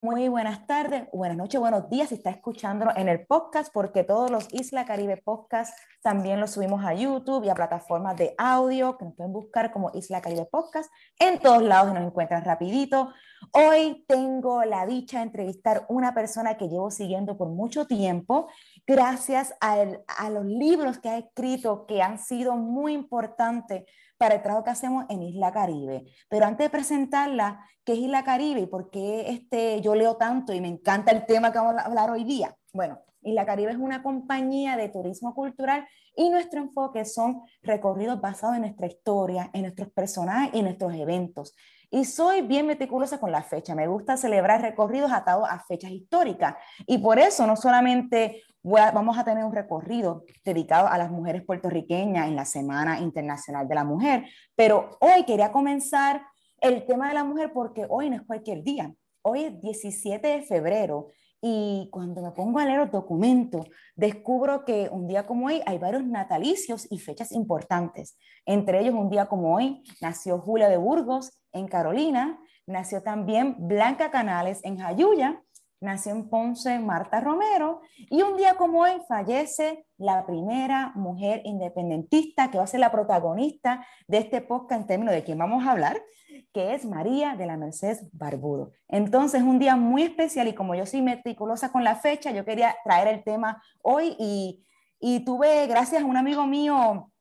Muy buenas tardes, buenas noches, buenos días si está escuchándolo en el podcast, porque todos los Isla Caribe Podcast también los subimos a YouTube y a plataformas de audio que nos pueden buscar como Isla Caribe Podcast. En todos lados nos encuentran rapidito. Hoy tengo la dicha de entrevistar una persona que llevo siguiendo por mucho tiempo, gracias a, a los libros que ha escrito que han sido muy importantes para el trabajo que hacemos en Isla Caribe. Pero antes de presentarla, ¿qué es Isla Caribe y por qué este, yo leo tanto y me encanta el tema que vamos a hablar hoy día? Bueno, Isla Caribe es una compañía de turismo cultural y nuestro enfoque son recorridos basados en nuestra historia, en nuestros personajes y nuestros eventos. Y soy bien meticulosa con la fecha. Me gusta celebrar recorridos atados a fechas históricas. Y por eso no solamente vamos a tener un recorrido dedicado a las mujeres puertorriqueñas en la Semana Internacional de la Mujer, pero hoy quería comenzar el tema de la mujer porque hoy no es cualquier día. Hoy es 17 de febrero y cuando me pongo a leer los documentos, descubro que un día como hoy hay varios natalicios y fechas importantes. Entre ellos, un día como hoy, nació Julia de Burgos en Carolina, nació también Blanca Canales en Jayuya, nació en Ponce Marta Romero y un día como hoy fallece la primera mujer independentista que va a ser la protagonista de este podcast en términos de quién vamos a hablar, que es María de la Mercedes Barbudo. Entonces, un día muy especial y como yo soy meticulosa con la fecha, yo quería traer el tema hoy y, y tuve, gracias a un amigo mío,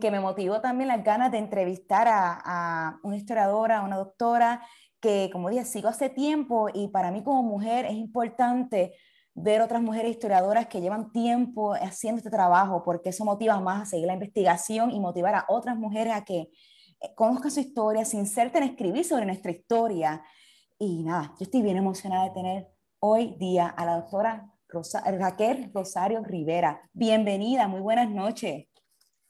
que me motivó también las ganas de entrevistar a, a una historiadora, una doctora, que como dije, sigo hace tiempo y para mí como mujer es importante ver otras mujeres historiadoras que llevan tiempo haciendo este trabajo, porque eso motiva más a seguir la investigación y motivar a otras mujeres a que eh, conozcan su historia, se inserten a escribir sobre nuestra historia. Y nada, yo estoy bien emocionada de tener hoy día a la doctora Raquel Rosario Rivera. Bienvenida, muy buenas noches.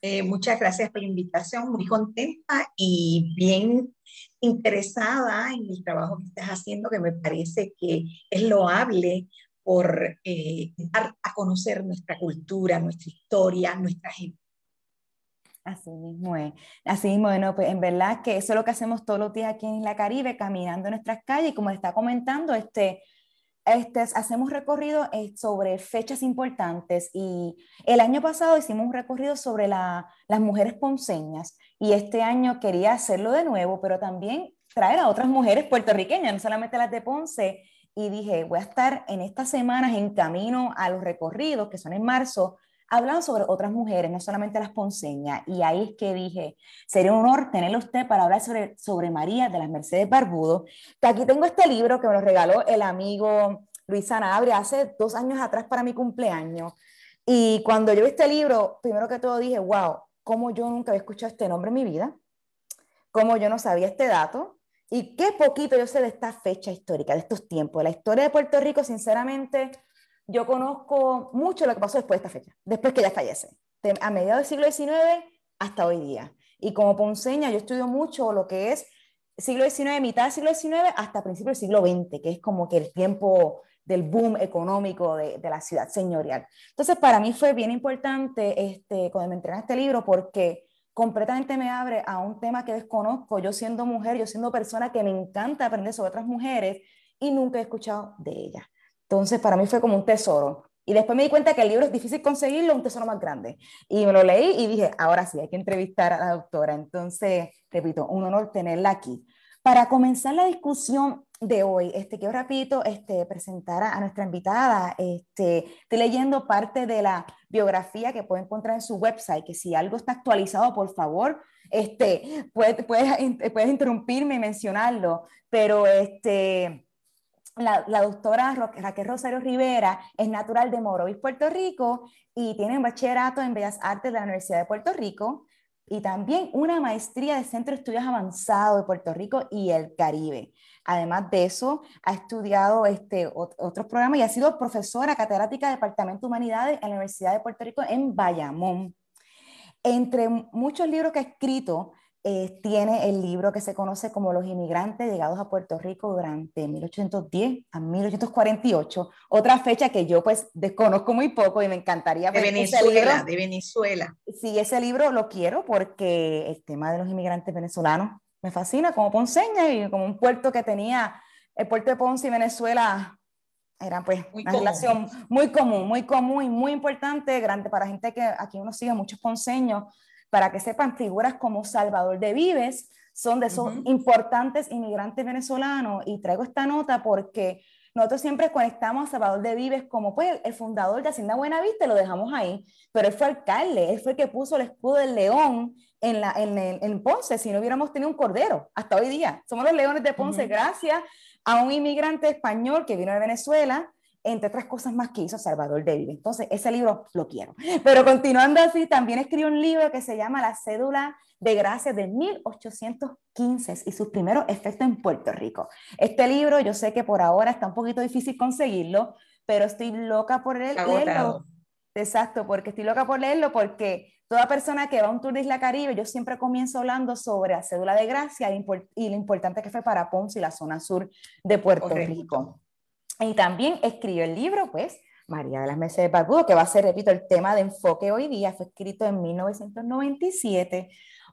Eh, muchas gracias por la invitación, muy contenta y bien interesada en el trabajo que estás haciendo, que me parece que es loable por eh, dar a conocer nuestra cultura, nuestra historia, nuestra gente. Así mismo. Así mismo, bueno, pues en verdad que eso es lo que hacemos todos los días aquí en la Caribe, caminando en nuestras calles, como está comentando, este, este, hacemos recorrido eh, sobre fechas importantes y el año pasado hicimos un recorrido sobre las mujeres ponceñas y este año quería hacerlo de nuevo, pero también traer a otras mujeres puertorriqueñas, no solamente las de Ponce. Y dije, voy a estar en estas semanas en camino a los recorridos, que son en marzo, hablando sobre otras mujeres, no solamente las ponceñas. Y ahí es que dije, sería un honor tenerlo usted para hablar sobre, sobre María de las Mercedes Barbudo. Que aquí tengo este libro que me lo regaló el amigo Luis Sanabria hace dos años atrás para mi cumpleaños. Y cuando yo vi este libro, primero que todo dije, wow, cómo yo nunca había escuchado este nombre en mi vida, cómo yo no sabía este dato. Y qué poquito yo sé de esta fecha histórica, de estos tiempos. La historia de Puerto Rico, sinceramente, yo conozco mucho lo que pasó después de esta fecha, después que ella fallece, a mediados del siglo XIX hasta hoy día. Y como ponceña, yo estudio mucho lo que es siglo XIX, mitad del siglo XIX hasta principios del siglo XX, que es como que el tiempo del boom económico de, de, la ciudad señorial. Entonces, para mí fue bien importante este, cuando me entrené este libro porque completamente me abre a un tema que desconozco, yo siendo mujer, yo siendo persona que me encanta aprender sobre otras mujeres y nunca he escuchado de ellas. Entonces, para mí fue como un tesoro. Y después me di cuenta que el libro es difícil conseguirlo, un tesoro más grande. Y me lo leí y dije, ahora sí, hay que entrevistar a la doctora. Entonces, repito, un honor tenerla aquí. Para comenzar la discusión de hoy, este, quiero rapidito este, presentar a, nuestra invitada. Este, estoy leyendo parte de la biografía que puede encontrar en su website, que si algo está actualizado, por favor, este, puedes, puedes, puedes interrumpirme y mencionarlo, pero este, la, doctora Raquel Rosario Rivera es natural de Morovis, Puerto Rico, y tiene un bachillerato en Bellas Artes de la Universidad de Puerto Rico y también una maestría de Centro de Estudios Avanzados de Puerto Rico y el Caribe. Además de eso, ha estudiado este, otros programas y ha sido profesora catedrática de Departamento de Humanidades en la Universidad de Puerto Rico en Bayamón. Entre muchos libros que ha escrito, eh, tiene el libro que se conoce como Los inmigrantes llegados a Puerto Rico durante 1810 a 1848, otra fecha que yo pues desconozco muy poco y me encantaría ver. De Venezuela, de Venezuela. Sí, ese libro lo quiero porque el tema de los inmigrantes venezolanos me fascina como ponceña y como un puerto que tenía el puerto de Ponce y Venezuela era pues una relación muy común, muy común y muy importante, grande para gente que aquí uno sigue muchos ponceños, para que sepan figuras como Salvador de Vives, son de esos importantes inmigrantes venezolanos. Y traigo esta nota porque nosotros siempre conectamos a Salvador de Vives como pues el fundador de Hacienda Buenavista lo dejamos ahí, pero él fue alcalde, él fue el que puso el escudo del león en, la, en, en Ponce, si no hubiéramos tenido un cordero hasta hoy día. Somos los leones de Ponce gracias a un inmigrante español que vino de Venezuela, entre otras cosas más que hizo Salvador David. Entonces, ese libro lo quiero. Pero continuando así, también escribió un libro que se llama La cédula de gracia de 1815 y sus primeros efectos en Puerto Rico. Este libro, yo sé que por ahora está un poquito difícil conseguirlo, pero estoy loca por leerlo. Exacto, porque estoy loca por leerlo porque toda persona que va a un tour de Isla Caribe, yo siempre comienzo hablando sobre la cédula de gracia y lo importante que fue para Ponce y la zona sur de Puerto Rico. Y también escribió el libro, pues, María de las Mercedes Barbudo, que va a ser, repito, el tema de enfoque hoy día, fue escrito en 1997,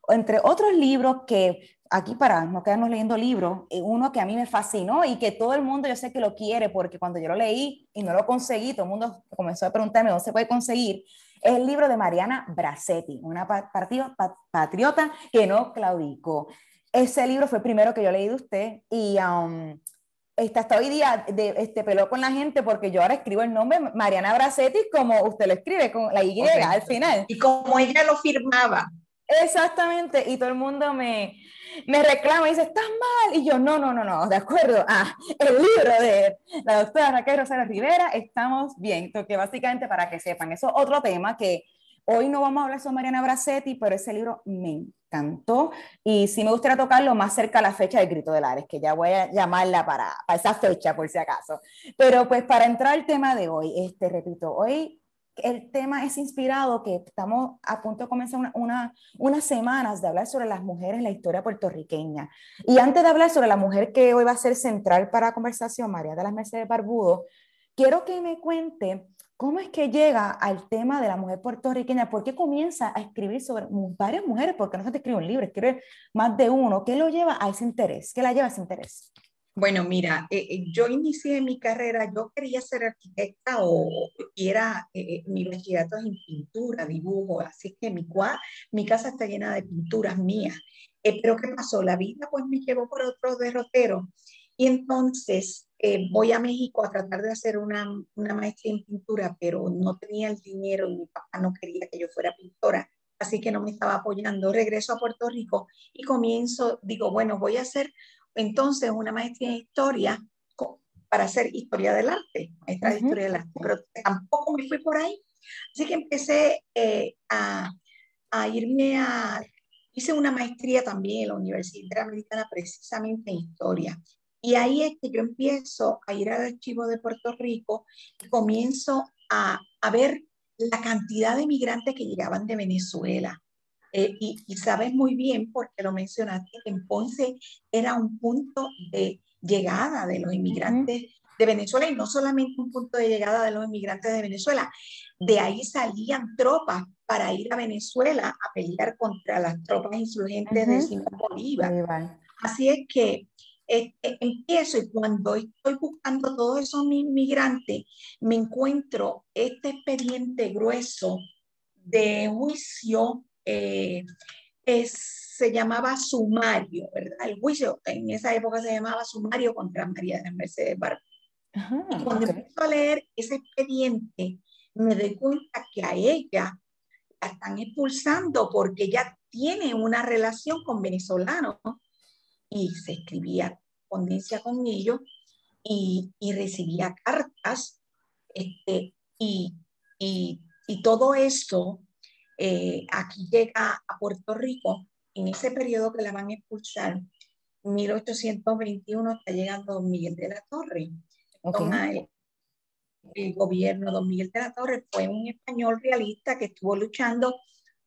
entre otros libros que, aquí para no quedarnos leyendo libros, eh, uno que a mí me fascinó y que todo el mundo yo sé que lo quiere, porque cuando yo lo leí y no lo conseguí, todo el mundo comenzó a preguntarme dónde se puede conseguir, es el libro de Mariana Bracetti, una patriota que no claudicó. Ese libro fue el primero que yo leí de usted y um, está hasta hoy día de, este, peló con la gente porque yo ahora escribo el nombre Mariana Bracetti como usted lo escribe, con la Y al final. Y como ella lo firmaba. Exactamente, y todo el mundo me, me reclama y dice, estás mal. Y yo, no, no, no, no, de acuerdo. Ah, el libro de la doctora Raquel Rosario Rivera, estamos bien. Que básicamente para que sepan, eso es otro tema que hoy no vamos a hablar sobre Mariana Bracetti, pero ese libro me encantó y sí me gustaría tocarlo más cerca a la fecha del Grito de Lares, que ya voy a llamarla para, para esa fecha por si acaso. Pero pues para entrar al tema de hoy, este, repito, hoy el tema es inspirado que estamos a punto de comenzar una, unas semanas de hablar sobre las mujeres en la historia puertorriqueña. Y antes de hablar sobre la mujer que hoy va a ser central para la conversación, María de las Mercedes Barbudo, quiero que me cuente cómo es que llega al tema de la mujer puertorriqueña, por qué comienza a escribir sobre varias mujeres, porque no se te escribe un libro, escribe más de uno, ¿qué lo lleva a ese interés? ¿Qué la lleva a ese interés? Bueno, mira, eh, eh, yo inicié mi carrera, yo quería ser arquitecta o era eh, mi bachillerato en pintura, dibujo, así que mi, mi casa está llena de pinturas mías. pero ¿qué pasó? La vida pues me llevó por otro derrotero y entonces voy a México a tratar de hacer una, una maestría en pintura, pero no tenía el dinero y mi papá no quería que yo fuera pintora así que no me estaba apoyando. Regreso a Puerto Rico y comienzo, digo, bueno, voy a hacer entonces una maestría en historia para hacer historia del arte, maestra de historia del arte, pero tampoco me fui por ahí. Así que empecé eh, a, a, irme a, hice una maestría también en la Universidad Interamericana precisamente en historia. Y ahí es que yo empiezo a ir al archivo de Puerto Rico y comienzo a, a ver la cantidad de migrantes que llegaban de Venezuela, eh, y, sabes muy bien, porque lo mencionaste, que en Ponce era un punto de llegada de los inmigrantes de Venezuela y no solamente un punto de llegada de los inmigrantes de Venezuela, de ahí salían tropas para ir a Venezuela a pelear contra las tropas insurgentes de Simón Bolívar. Así es que este, empiezo y cuando estoy buscando todos esos inmigrantes, me encuentro este expediente grueso de juicio eh, se llamaba sumario, ¿verdad? El juicio en esa época se llamaba sumario contra María de Mercedes Barco. y cuando empiezo a leer ese expediente, me doy cuenta que a ella la están expulsando porque ella tiene una relación con venezolanos y se escribía correspondencia con ellos y, y recibía cartas este, y, y, y todo eso eh, aquí llega a Puerto Rico, en ese periodo que la van a expulsar, 1821 está llegando Don Miguel de la Torre. el, gobierno de Don Miguel de la Torre fue un español realista que estuvo luchando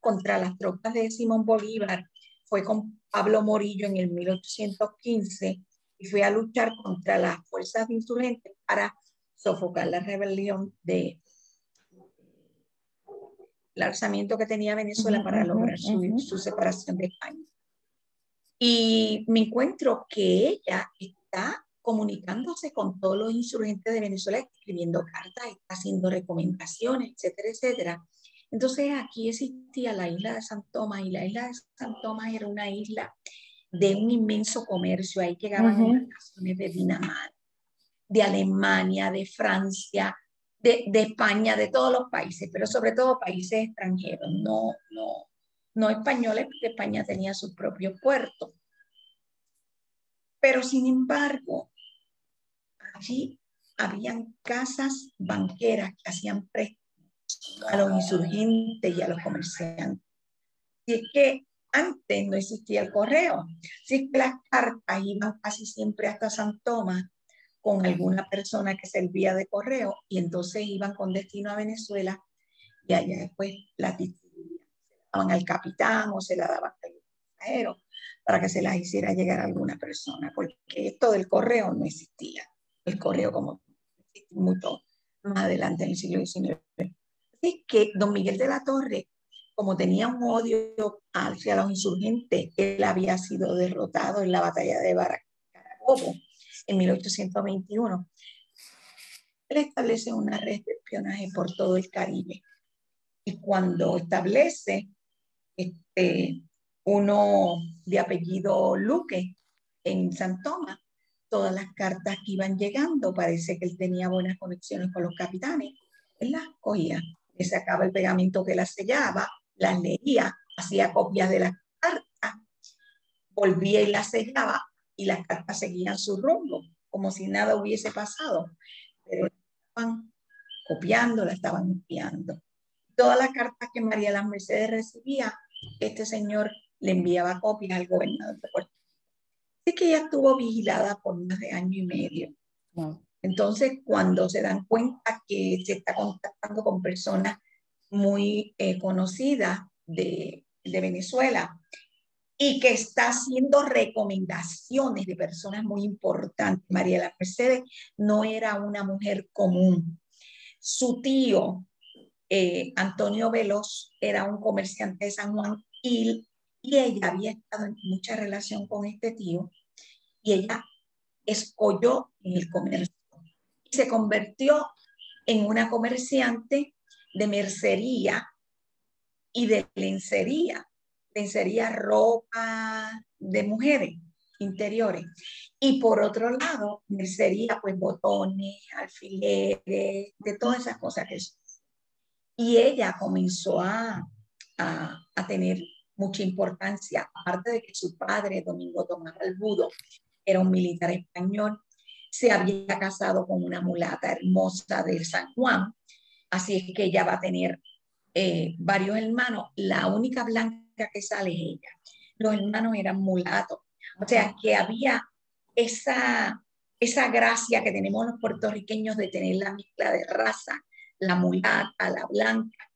contra las tropas de Simón Bolívar. Fue con Pablo Morillo en el 1815 y fue a luchar contra las fuerzas insurgentes para sofocar la rebelión de el alzamiento que tenía Venezuela para lograr su, separación de España. Y me encuentro que ella está comunicándose con todos los insurgentes de Venezuela, escribiendo cartas, haciendo recomendaciones, etcétera, etcétera. Entonces aquí existía la isla de San Tomás y la isla de San Tomás era una isla de un inmenso comercio. Ahí llegaban uh de Dinamarca, de Alemania, de Francia, de, de, España, de todos los países, pero sobre todo países extranjeros, no, no, no españoles, porque España tenía su propio puerto. Pero sin embargo, allí habían casas banqueras que hacían préstamos a los insurgentes y a los comerciantes. Y es que antes no existía el correo. Así que las cartas iban casi siempre hasta San Tomás con alguna persona que servía de correo y entonces iban con destino a Venezuela y allá después la daban al capitán o se la daban al pasajero para que se las hiciera llegar a alguna persona, porque esto del correo no existía. El correo como mucho más adelante en el siglo XIX. Así que don Miguel de la Torre, como tenía un odio hacia los insurgentes, él había sido derrotado en la batalla de Carabobo en 1821. Él establece una red de espionaje por todo el Caribe. Y cuando establece este, uno de apellido Luque en San Tomás, todas las cartas que iban llegando, parece que él tenía buenas conexiones con los capitanes, él las cogía, le sacaba el pegamento que las sellaba, las leía, hacía copias de las cartas, volvía y las sellaba y las cartas seguían su rumbo, como si nada hubiese pasado. Pero estaban copiando, la estaban enviando. Todas las cartas que María las Mercedes recibía, este señor le enviaba copias al gobernador de Puerto. Así que ella estuvo vigilada por más de año y medio. Entonces, cuando se dan cuenta que se está contactando con personas muy eh, conocidas de, de Venezuela, y que está haciendo recomendaciones de personas muy importantes. María la Mercedes no era una mujer común. Su tío, eh, Antonio Veloz, era un comerciante de San Juan y, y ella había estado en mucha relación con este tío y ella escolló en el comercio y se convirtió en una comerciante de mercería y de lencería lencería ropa de mujeres interiores. Y por otro lado, mercería, pues botones, alfileres, de todas esas cosas que Y ella comenzó a, a, a, tener mucha importancia, aparte de que su padre, Domingo Tomás Albudo, era un militar español, se había casado con una mulata hermosa de San Juan, así es que ella va a tener eh, varios hermanos, la única blanca que sale ella. Los hermanos eran mulatos. O sea, que había esa, esa gracia que tenemos los puertorriqueños de tener la mezcla de raza, la mulata, la blanca.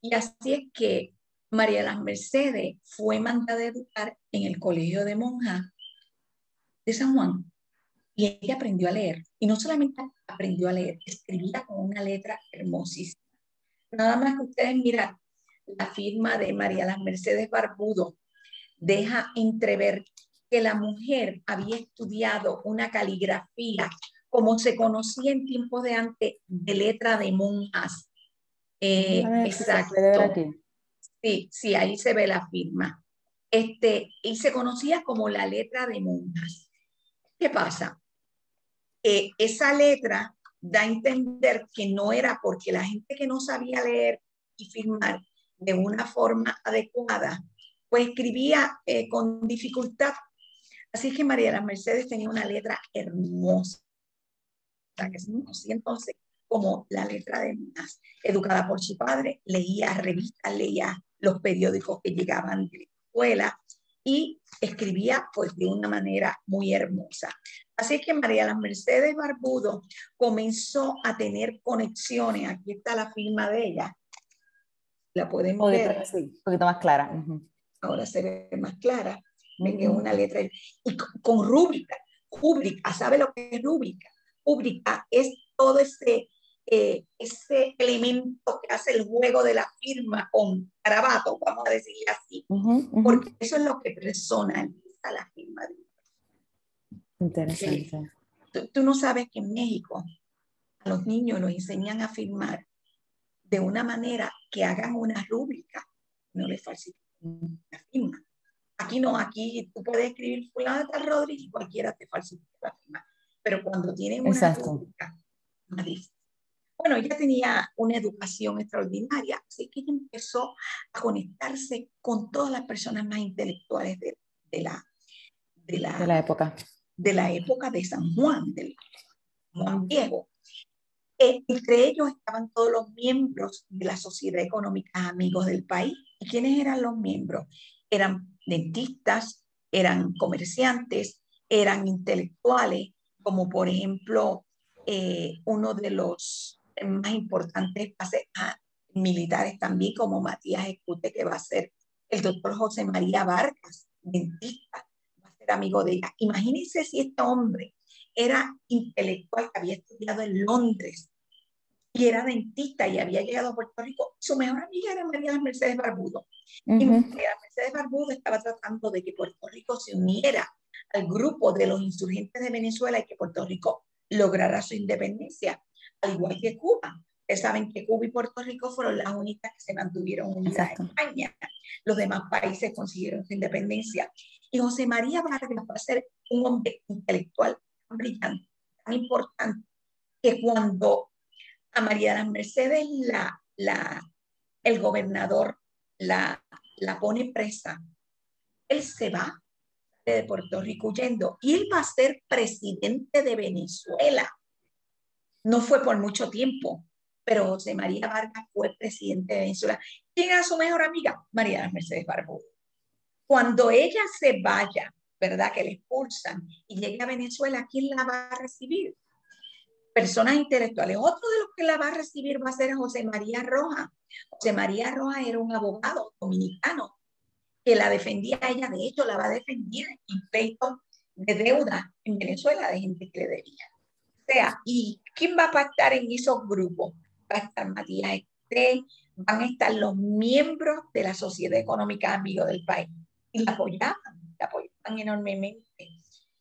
Y así es que María las Mercedes fue mandada a educar en el colegio de monjas de San Juan. Y ella aprendió a leer. Y no solamente aprendió a leer, escribía con una letra hermosísima. Nada más que ustedes miran la firma de María las Mercedes Barbudo deja entrever que la mujer había estudiado una caligrafía como se conocía en tiempos de antes de letra de monjas. Eh, exacto. Sí, sí, ahí se ve la firma. Este, y se conocía como la letra de monjas. ¿Qué pasa? Eh, esa letra da a entender que no era porque la gente que no sabía leer y firmar de una forma adecuada, pues escribía eh, con dificultad. Así que María de las Mercedes tenía una letra hermosa, entonces como la letra de Minas. Educada por su padre, leía revistas, leía los periódicos que llegaban de la escuela y escribía pues de una manera muy hermosa. Así que María las Mercedes Barbudo comenzó a tener conexiones, aquí está la firma de ella, la pueden ver. un poquito más clara. Ahora se ve más clara. Ven una letra. Y con, rúbrica. Rúbrica, ¿sabe lo que es rúbrica? Rúbrica es todo ese, eh, ese elemento que hace el juego de la firma con carabato, vamos a decirle así. Porque eso es lo que persona la firma. Interesante. tú, no sabes que en México a los niños los enseñan a firmar de una manera que hagan una rúbrica, no les falsifiquen la firma. Aquí no, aquí tú puedes escribir fulano de tal Rodríguez y cualquiera te falsifica la firma. Pero cuando tienen una rúbrica, más difícil. Bueno, ella tenía una educación extraordinaria, así que ella empezó a conectarse con todas las personas más intelectuales de, la, de, la, de la época. De la época de San Juan, del Juan Viejo. Entre ellos estaban todos los miembros de la Sociedad Económica Amigos del País. ¿Y quiénes eran los miembros? Eran dentistas, eran comerciantes, eran intelectuales, como por ejemplo eh, uno de los más importantes va a ser militares también, como Matías Escute, que va a ser el doctor José María Vargas, dentista, va a ser amigo de ella. Imagínense si este hombre era intelectual que había estudiado en Londres y era dentista y había llegado a Puerto Rico. Su mejor amiga era María Mercedes Barbudo. Y María Mercedes Barbudo estaba tratando de que Puerto Rico se uniera al grupo de los insurgentes de Venezuela y que Puerto Rico lograra su independencia, al igual que Cuba. Ustedes saben que Cuba y Puerto Rico fueron las únicas que se mantuvieron unidas en España. Los demás países consiguieron su independencia. Y José María Vargas va a ser un hombre intelectual brillante, tan importante, que cuando a María de las Mercedes la, el gobernador la, la pone presa, él se va de Puerto Rico huyendo y él va a ser presidente de Venezuela. No fue por mucho tiempo, pero José María Vargas fue presidente de Venezuela. ¿Quién era su mejor amiga? María de las Mercedes Barbudo. Cuando ella se vaya, ¿verdad? Que le expulsan y llegue a Venezuela, ¿quién la va a recibir? Personas intelectuales. Otro de los que la va a recibir va a ser José María Roja. José María Roja era un abogado dominicano que la defendía ella, de hecho la va a defender en pleito de deuda en Venezuela de gente que le debía. O sea, ¿y quién va a pactar en esos grupos? Va a estar Matías Esté, van a estar los miembros de la Sociedad Económica Amigos del país. Y la apoyaban, la apoyaban enormemente.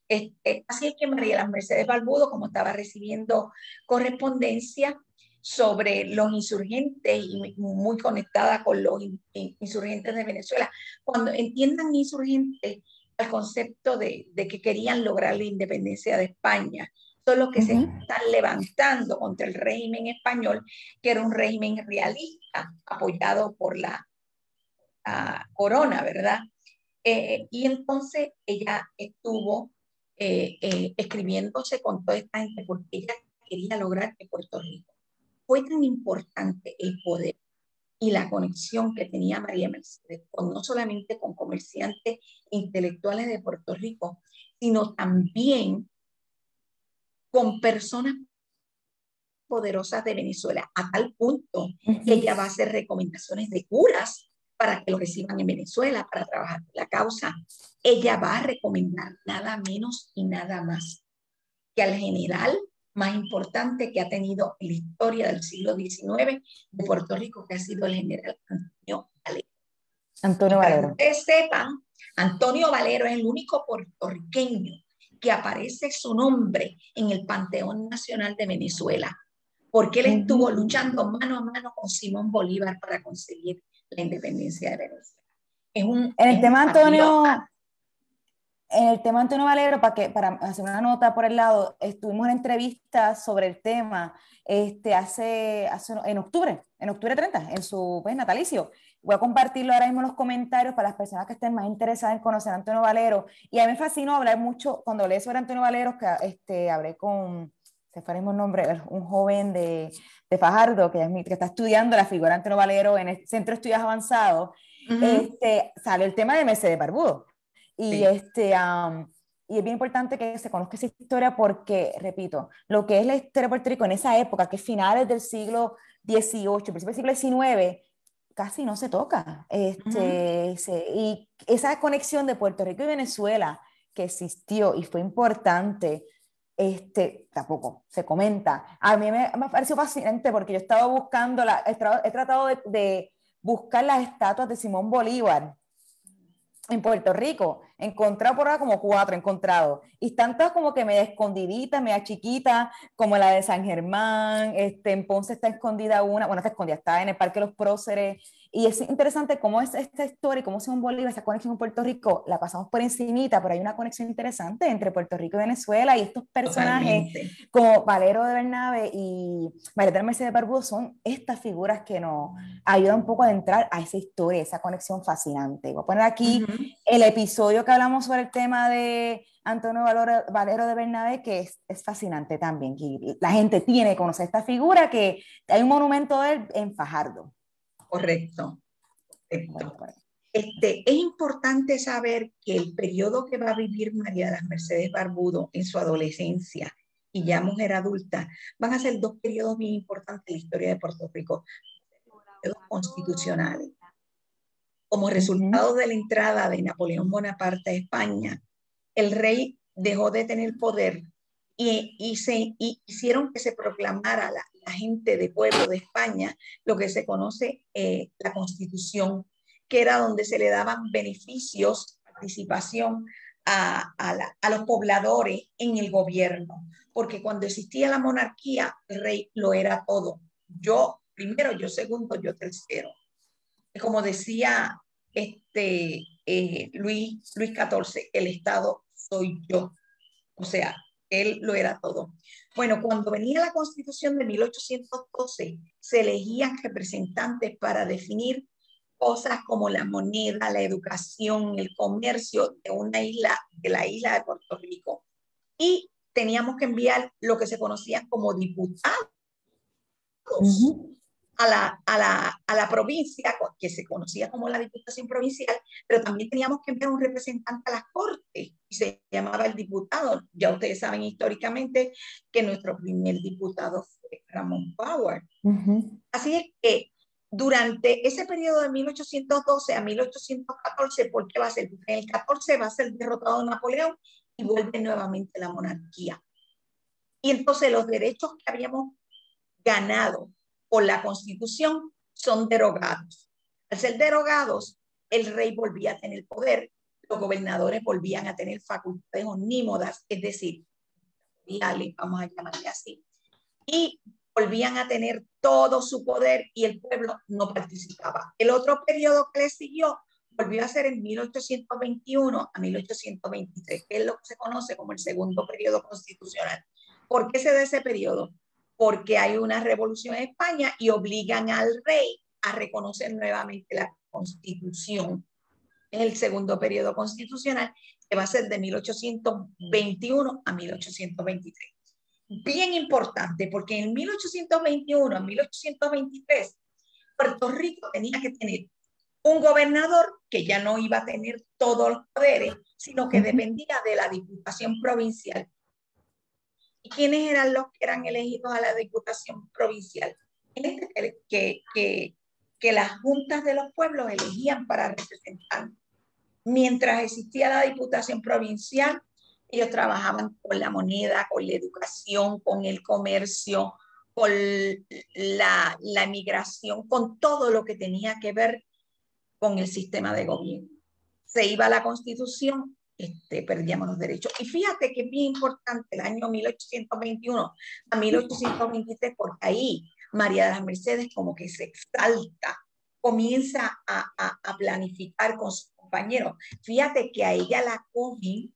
Este, así es que María las Mercedes Balbudo, como estaba recibiendo correspondencia, sobre los insurgentes y muy conectada con los insurgentes de Venezuela. Cuando entiendan insurgentes al concepto de, que querían lograr la independencia de España, son los que se están levantando contra el régimen español, que era un régimen realista, apoyado por la corona, ¿verdad? Eh, y entonces ella estuvo eh, eh, escribiéndose con toda esta gente porque ella quería lograr que Puerto Rico. Fue tan importante el poder y la conexión que tenía María Mercedes, con, no solamente con comerciantes intelectuales de Puerto Rico, sino también con personas poderosas de Venezuela, a tal punto que ella va a hacer recomendaciones de curas para que lo reciban en Venezuela, para trabajar la causa. Ella va a recomendar nada menos y nada más que al general más importante que ha tenido en la historia del siglo XIX de Puerto Rico, que ha sido el general Antonio Valero. Antonio Valero. Para que ustedes sepan, Antonio Valero es el único puertorriqueño que aparece su nombre en el Panteón Nacional de Venezuela, porque él estuvo luchando mano a mano con Simón Bolívar para conseguir la independencia de Venezuela. Es un, en el tema Antonio, en el tema Antonio Valero, para, que, para hacer una nota por el lado, estuvimos en entrevista sobre el tema este, hace, hace, en octubre, en octubre 30, en su pues, natalicio. Voy a compartirlo ahora mismo en los comentarios para las personas que estén más interesadas en conocer a Antonio Valero. Y a mí me fascinó hablar mucho, cuando hablé sobre Antonio Valero, que este, hablé con, se fue el nombre, un joven de, de Fajardo, que, que, está estudiando la figura Antonio Valero en el Centro de Estudios Avanzados, este, sale el tema de Mercedes Barbudo. Y, este, y es bien importante que se conozca esa historia porque, repito, lo que es la historia de Puerto Rico en esa época, que es finales del siglo XVIII, principios del siglo XIX, casi no se toca. Este, y esa conexión de Puerto Rico y Venezuela que existió y fue importante, este, tampoco se comenta. A mí me, me pareció fascinante porque yo estaba buscando, la, he, tratado de, de, buscar las estatuas de Simón Bolívar en Puerto Rico, encontrado por ahora como cuatro, encontrado. Y están todas como que media escondiditas, media chiquitas, como la de San Germán, este, en Ponce está escondida una, bueno, está escondida, está en el Parque los Próceres, y es interesante cómo es esta historia y cómo un Bolívar, esa conexión con Puerto Rico, la pasamos por encimita, pero hay una conexión interesante entre Puerto Rico y Venezuela y estos personajes como Valero de Bernabe y María Mercedes Barbudo son estas figuras que nos ayudan un poco a entrar a esa historia, esa conexión fascinante. Voy a poner aquí el episodio que hablamos sobre el tema de Antonio Valero, de Bernabe, que es, es fascinante también. la gente tiene que conocer esta figura, que hay un monumento de él en Fajardo. Correcto. Este, es importante saber que el periodo que va a vivir María de las Mercedes Barbudo en su adolescencia y ya mujer adulta van a ser dos periodos muy importantes en la historia de Puerto Rico, periodos constitucionales. Como resultado de la entrada de Napoleón Bonaparte a España, el rey dejó de tener poder y, hicieron que se proclamara la, gente de pueblo de España lo que se conoce eh, la constitución, que era donde se le daban beneficios, participación a, a, los pobladores en el gobierno, porque cuando existía la monarquía, el rey lo era todo. Yo primero, yo segundo, yo tercero. Como decía este, eh, Luis, Luis XIV, el Estado soy yo. O sea, él lo era todo. Bueno, cuando venía la constitución de 1812, se elegían representantes para definir cosas como la moneda, la educación, el comercio de una isla, de la isla de Puerto Rico. Y teníamos que enviar lo que se conocía como diputados a la, a, la, a la provincia, que se conocía como la Diputación Provincial, pero también teníamos que enviar un representante a las Cortes, y se llamaba el diputado. Ya ustedes saben históricamente que nuestro primer diputado fue Ramón Power. Así es que durante ese periodo de 1812 a 1814, ¿por qué va a ser? Porque en el 14 va a ser derrotado Napoleón y vuelve nuevamente la monarquía. Y entonces los derechos que habíamos ganado por la constitución son derogados. Al ser derogados, el rey volvía a tener poder, los gobernadores volvían a tener facultades omnímodas, es decir, vamos a llamarle así, y volvían a tener todo su poder y el pueblo no participaba. El otro periodo que le siguió volvió a ser en 1821 a 1823, que es lo que se conoce como el segundo periodo constitucional. ¿Por qué se da ese periodo? Porque hay una revolución en España y obligan al rey a reconocer nuevamente la constitución. Es el segundo periodo constitucional que va a ser de 1821 a 1823. Bien importante, porque en 1821 a 1823 Puerto Rico tenía que tener un gobernador que ya no iba a tener todos los poderes, sino que dependía de la Diputación Provincial ¿Y quiénes eran los que eran elegidos a la Diputación Provincial? Que, que, que las juntas de los pueblos elegían para representar. Mientras existía la Diputación Provincial, ellos trabajaban con la moneda, con la educación, con el comercio, con la, la migración, con todo lo que tenía que ver con el sistema de gobierno. Se iba a la constitución este, perdíamos los derechos. Y fíjate que es bien importante el año 1821 a 1823, porque ahí María de las Mercedes como que se exalta, comienza a, a, planificar con sus compañeros. Fíjate que a ella la cogen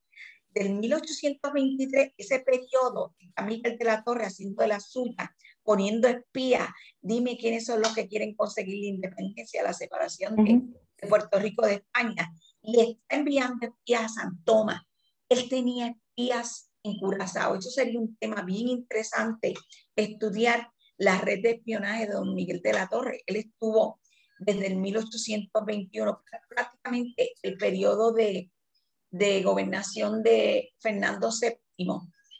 del 1823, ese periodo, Miguel de la Torre haciendo de la suya, poniendo espías, dime quiénes son los que quieren conseguir la independencia, la separación de, de Puerto Rico de España y está enviando espías a San Tomás. Él tenía espías en Curazao. Eso sería un tema bien interesante, estudiar la red de espionaje de don Miguel de la Torre. Él estuvo desde el 1821, prácticamente el periodo de, de gobernación de Fernando VII,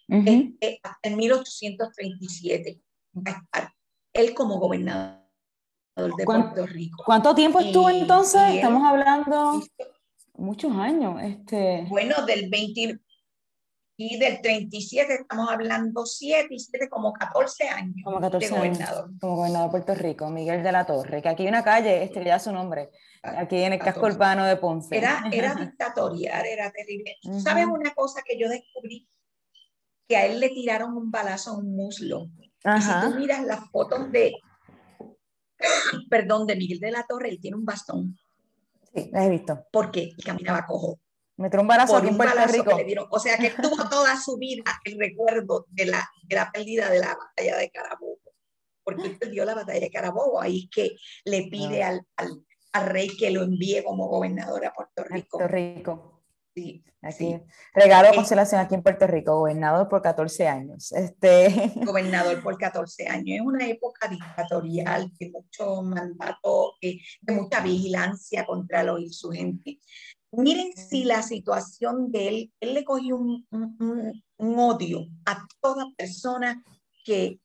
este, hasta el 1837. Va a estar él como gobernador de Puerto Rico. ¿Cuánto tiempo estuvo entonces? Estamos hablando muchos años. Este... Bueno, del 20, Y del 37 estamos hablando 7 y 7 como 14 años. Como 14 de gobernador. Años, como gobernador de Puerto Rico, Miguel de la Torre, que aquí hay una calle, este ya su nombre, aquí en el casco urbano de Ponce. Era, era dictatorial, era terrible. ¿Sabes una cosa que yo descubrí? Que a él le tiraron un balazo a un muslo. Y si tú miras las fotos de, perdón, de Miguel de la Torre, él tiene un bastón. Sí, las he visto. Porque él caminaba cojo. Me un balazo aquí en Puerto Rico. O sea que tuvo toda su vida el recuerdo de la, de la pérdida de la batalla de Carabobo. Porque él perdió la batalla de Carabobo. Ahí es que le pide al, al, al, rey que lo envíe como gobernador a Puerto Rico. Puerto Rico. Sí, aquí. Regalo de constelación aquí en Puerto Rico, gobernador por 14 años. Este... Gobernador por 14 años. Es una época dictatorial de mucho mandato, de mucha vigilancia contra los insurgentes. Miren si la situación de él, él le cogió un, odio a toda persona que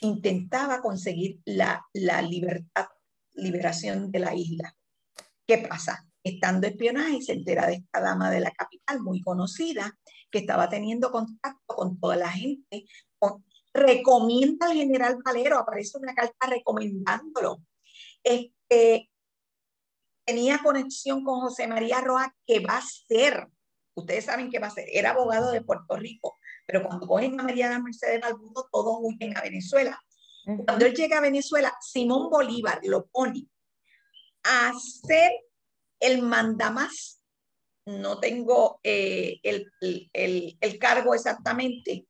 intentaba conseguir la, la libertad, liberación de la isla. ¿Qué pasa? Estando espionaje, se entera de esta dama de la capital, muy conocida, que estaba teniendo contacto con toda la gente. recomienda al general Valero, aparece una carta recomendándolo. Este, tenía conexión con José María Roa, que va a ser, ustedes saben que va a ser, era abogado de Puerto Rico, pero cuando cogen a María de Mercedes Balbudo, todos huyen a Venezuela. Cuando él llega a Venezuela, Simón Bolívar lo pone a ser el mandamás. No tengo eh, el, el, el, cargo exactamente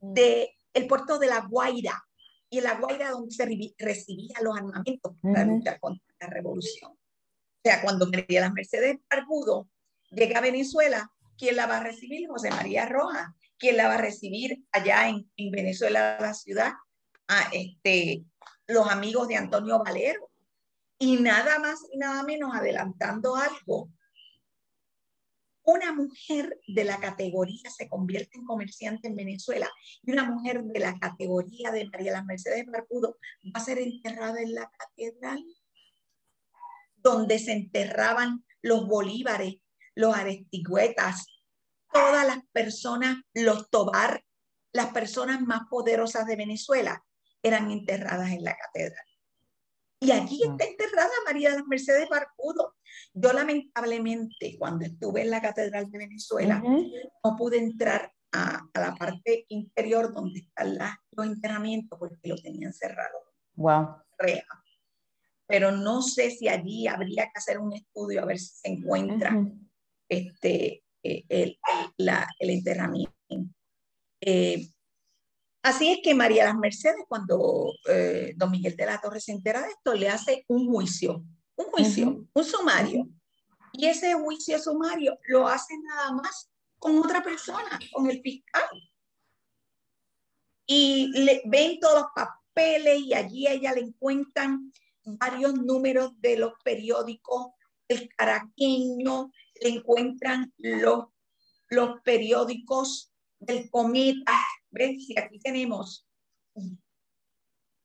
de el puerto de La Guaira y en La Guaira donde se recibía los armamentos para luchar contra la revolución. O sea, cuando María las Mercedes Barbudo llega a Venezuela, ¿quién la va a recibir? José María Roja. ¿Quién la va a recibir allá en, en Venezuela, la ciudad? A este, los amigos de Antonio Valero. Y nada más y nada menos adelantando algo. Una mujer de la categoría se convierte en comerciante en Venezuela y una mujer de la categoría de María las Mercedes Barbudo va a ser enterrada en la catedral donde se enterraban los bolívares, los arestigüetas, todas las personas, los tobar, las personas más poderosas de Venezuela eran enterradas en la catedral. Y ah. está enterrada María de las Mercedes Barbudo. Yo lamentablemente cuando estuve en la Catedral de Venezuela no pude entrar a, la parte interior donde están los enterramientos porque lo tenían cerrado. Wow pero no sé si allí habría que hacer un estudio a ver si se encuentra este, eh, el, la, el, enterramiento. Eh, así es que María las Mercedes, cuando eh, don Miguel de la Torre se entera de esto, le hace un juicio, un juicio, un sumario. Y ese juicio sumario lo hace nada más con otra persona, con el fiscal. Y le ven todos los papeles y allí ella le encuentran varios números de los periódicos, el caraqueño, le encuentran los, los periódicos del cometa. ¿Ves? Si aquí tenemos,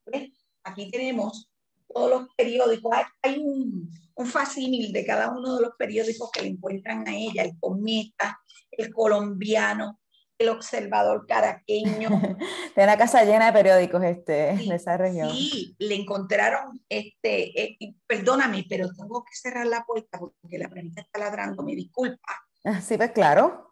¿ves? Aquí tenemos todos los periódicos. Hay, un, un facímil de cada uno de los periódicos que le encuentran a ella, el cometa, el colombiano, el observador caraqueño. de la casa llena de periódicos este, de esa región. Sí, le encontraron, este, eh, perdóname, pero tengo que cerrar la puerta porque la perrita está ladrando, me disculpa. Sí, pues claro.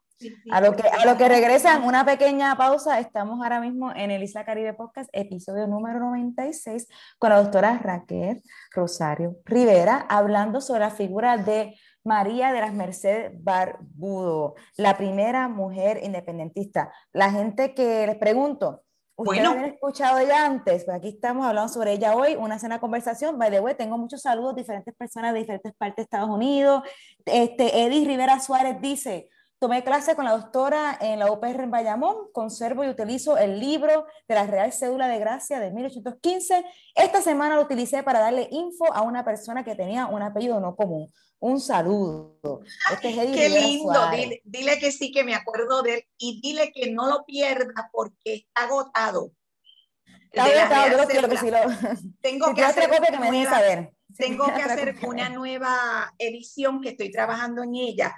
A, lo que, a lo que regresan, una pequeña pausa, estamos ahora mismo en el Isla Caribe Podcast, episodio número 96, con la doctora Raquel Rosario Rivera, hablando sobre la figura de María de las Mercedes Barbudo, la primera mujer independentista. La gente que les pregunto, ¿ustedes bueno. habían escuchado ella antes? Pues aquí estamos hablando sobre ella hoy, una cena conversación. By the way, tengo muchos saludos, diferentes personas de diferentes partes de Estados Unidos. Este, Eddie Rivera Suárez dice, Tomé clase con la doctora en la UPR en Bayamón, conservo y utilizo el libro de la Real Cédula de Gracia de 1815. Esta semana lo utilicé para darle info a una persona que tenía un apellido no común. Un saludo. Este es Qué lindo, dile, que sí, que me acuerdo de él y dile que no lo pierda porque está agotado. Está agotado, yo lo quiero que sí lo... Tengo que hacer, que me saber. Tengo que hacer una nueva edición que estoy trabajando en ella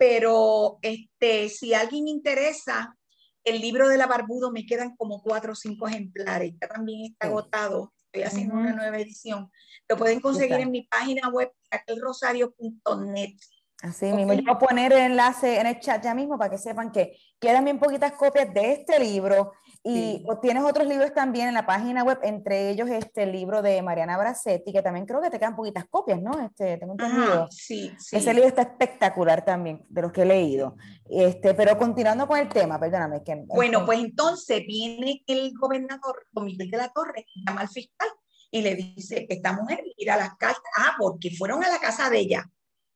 pero este, si alguien interesa, el libro de la Barbudo me quedan como cuatro o cinco ejemplares, ya también está agotado, estoy haciendo una nueva edición. Lo pueden conseguir en mi página web, aquelrosario.net. Así mismo, yo voy a poner el enlace en el chat ya mismo para que sepan que quedan bien poquitas copias de este libro y tienes otros libros también en la página web, entre ellos este libro de Mariana Bracetti, que también creo que te quedan poquitas copias, ¿no? Este, tengo entendido. sí, sí. Ese libro está espectacular también, de los que he leído. Este, pero continuando con el tema, perdóname. Que, bueno, pues entonces viene el gobernador, don Miguel de la Torre, llama al fiscal y le dice esta mujer ir a las casas, ah, porque fueron a la casa de ella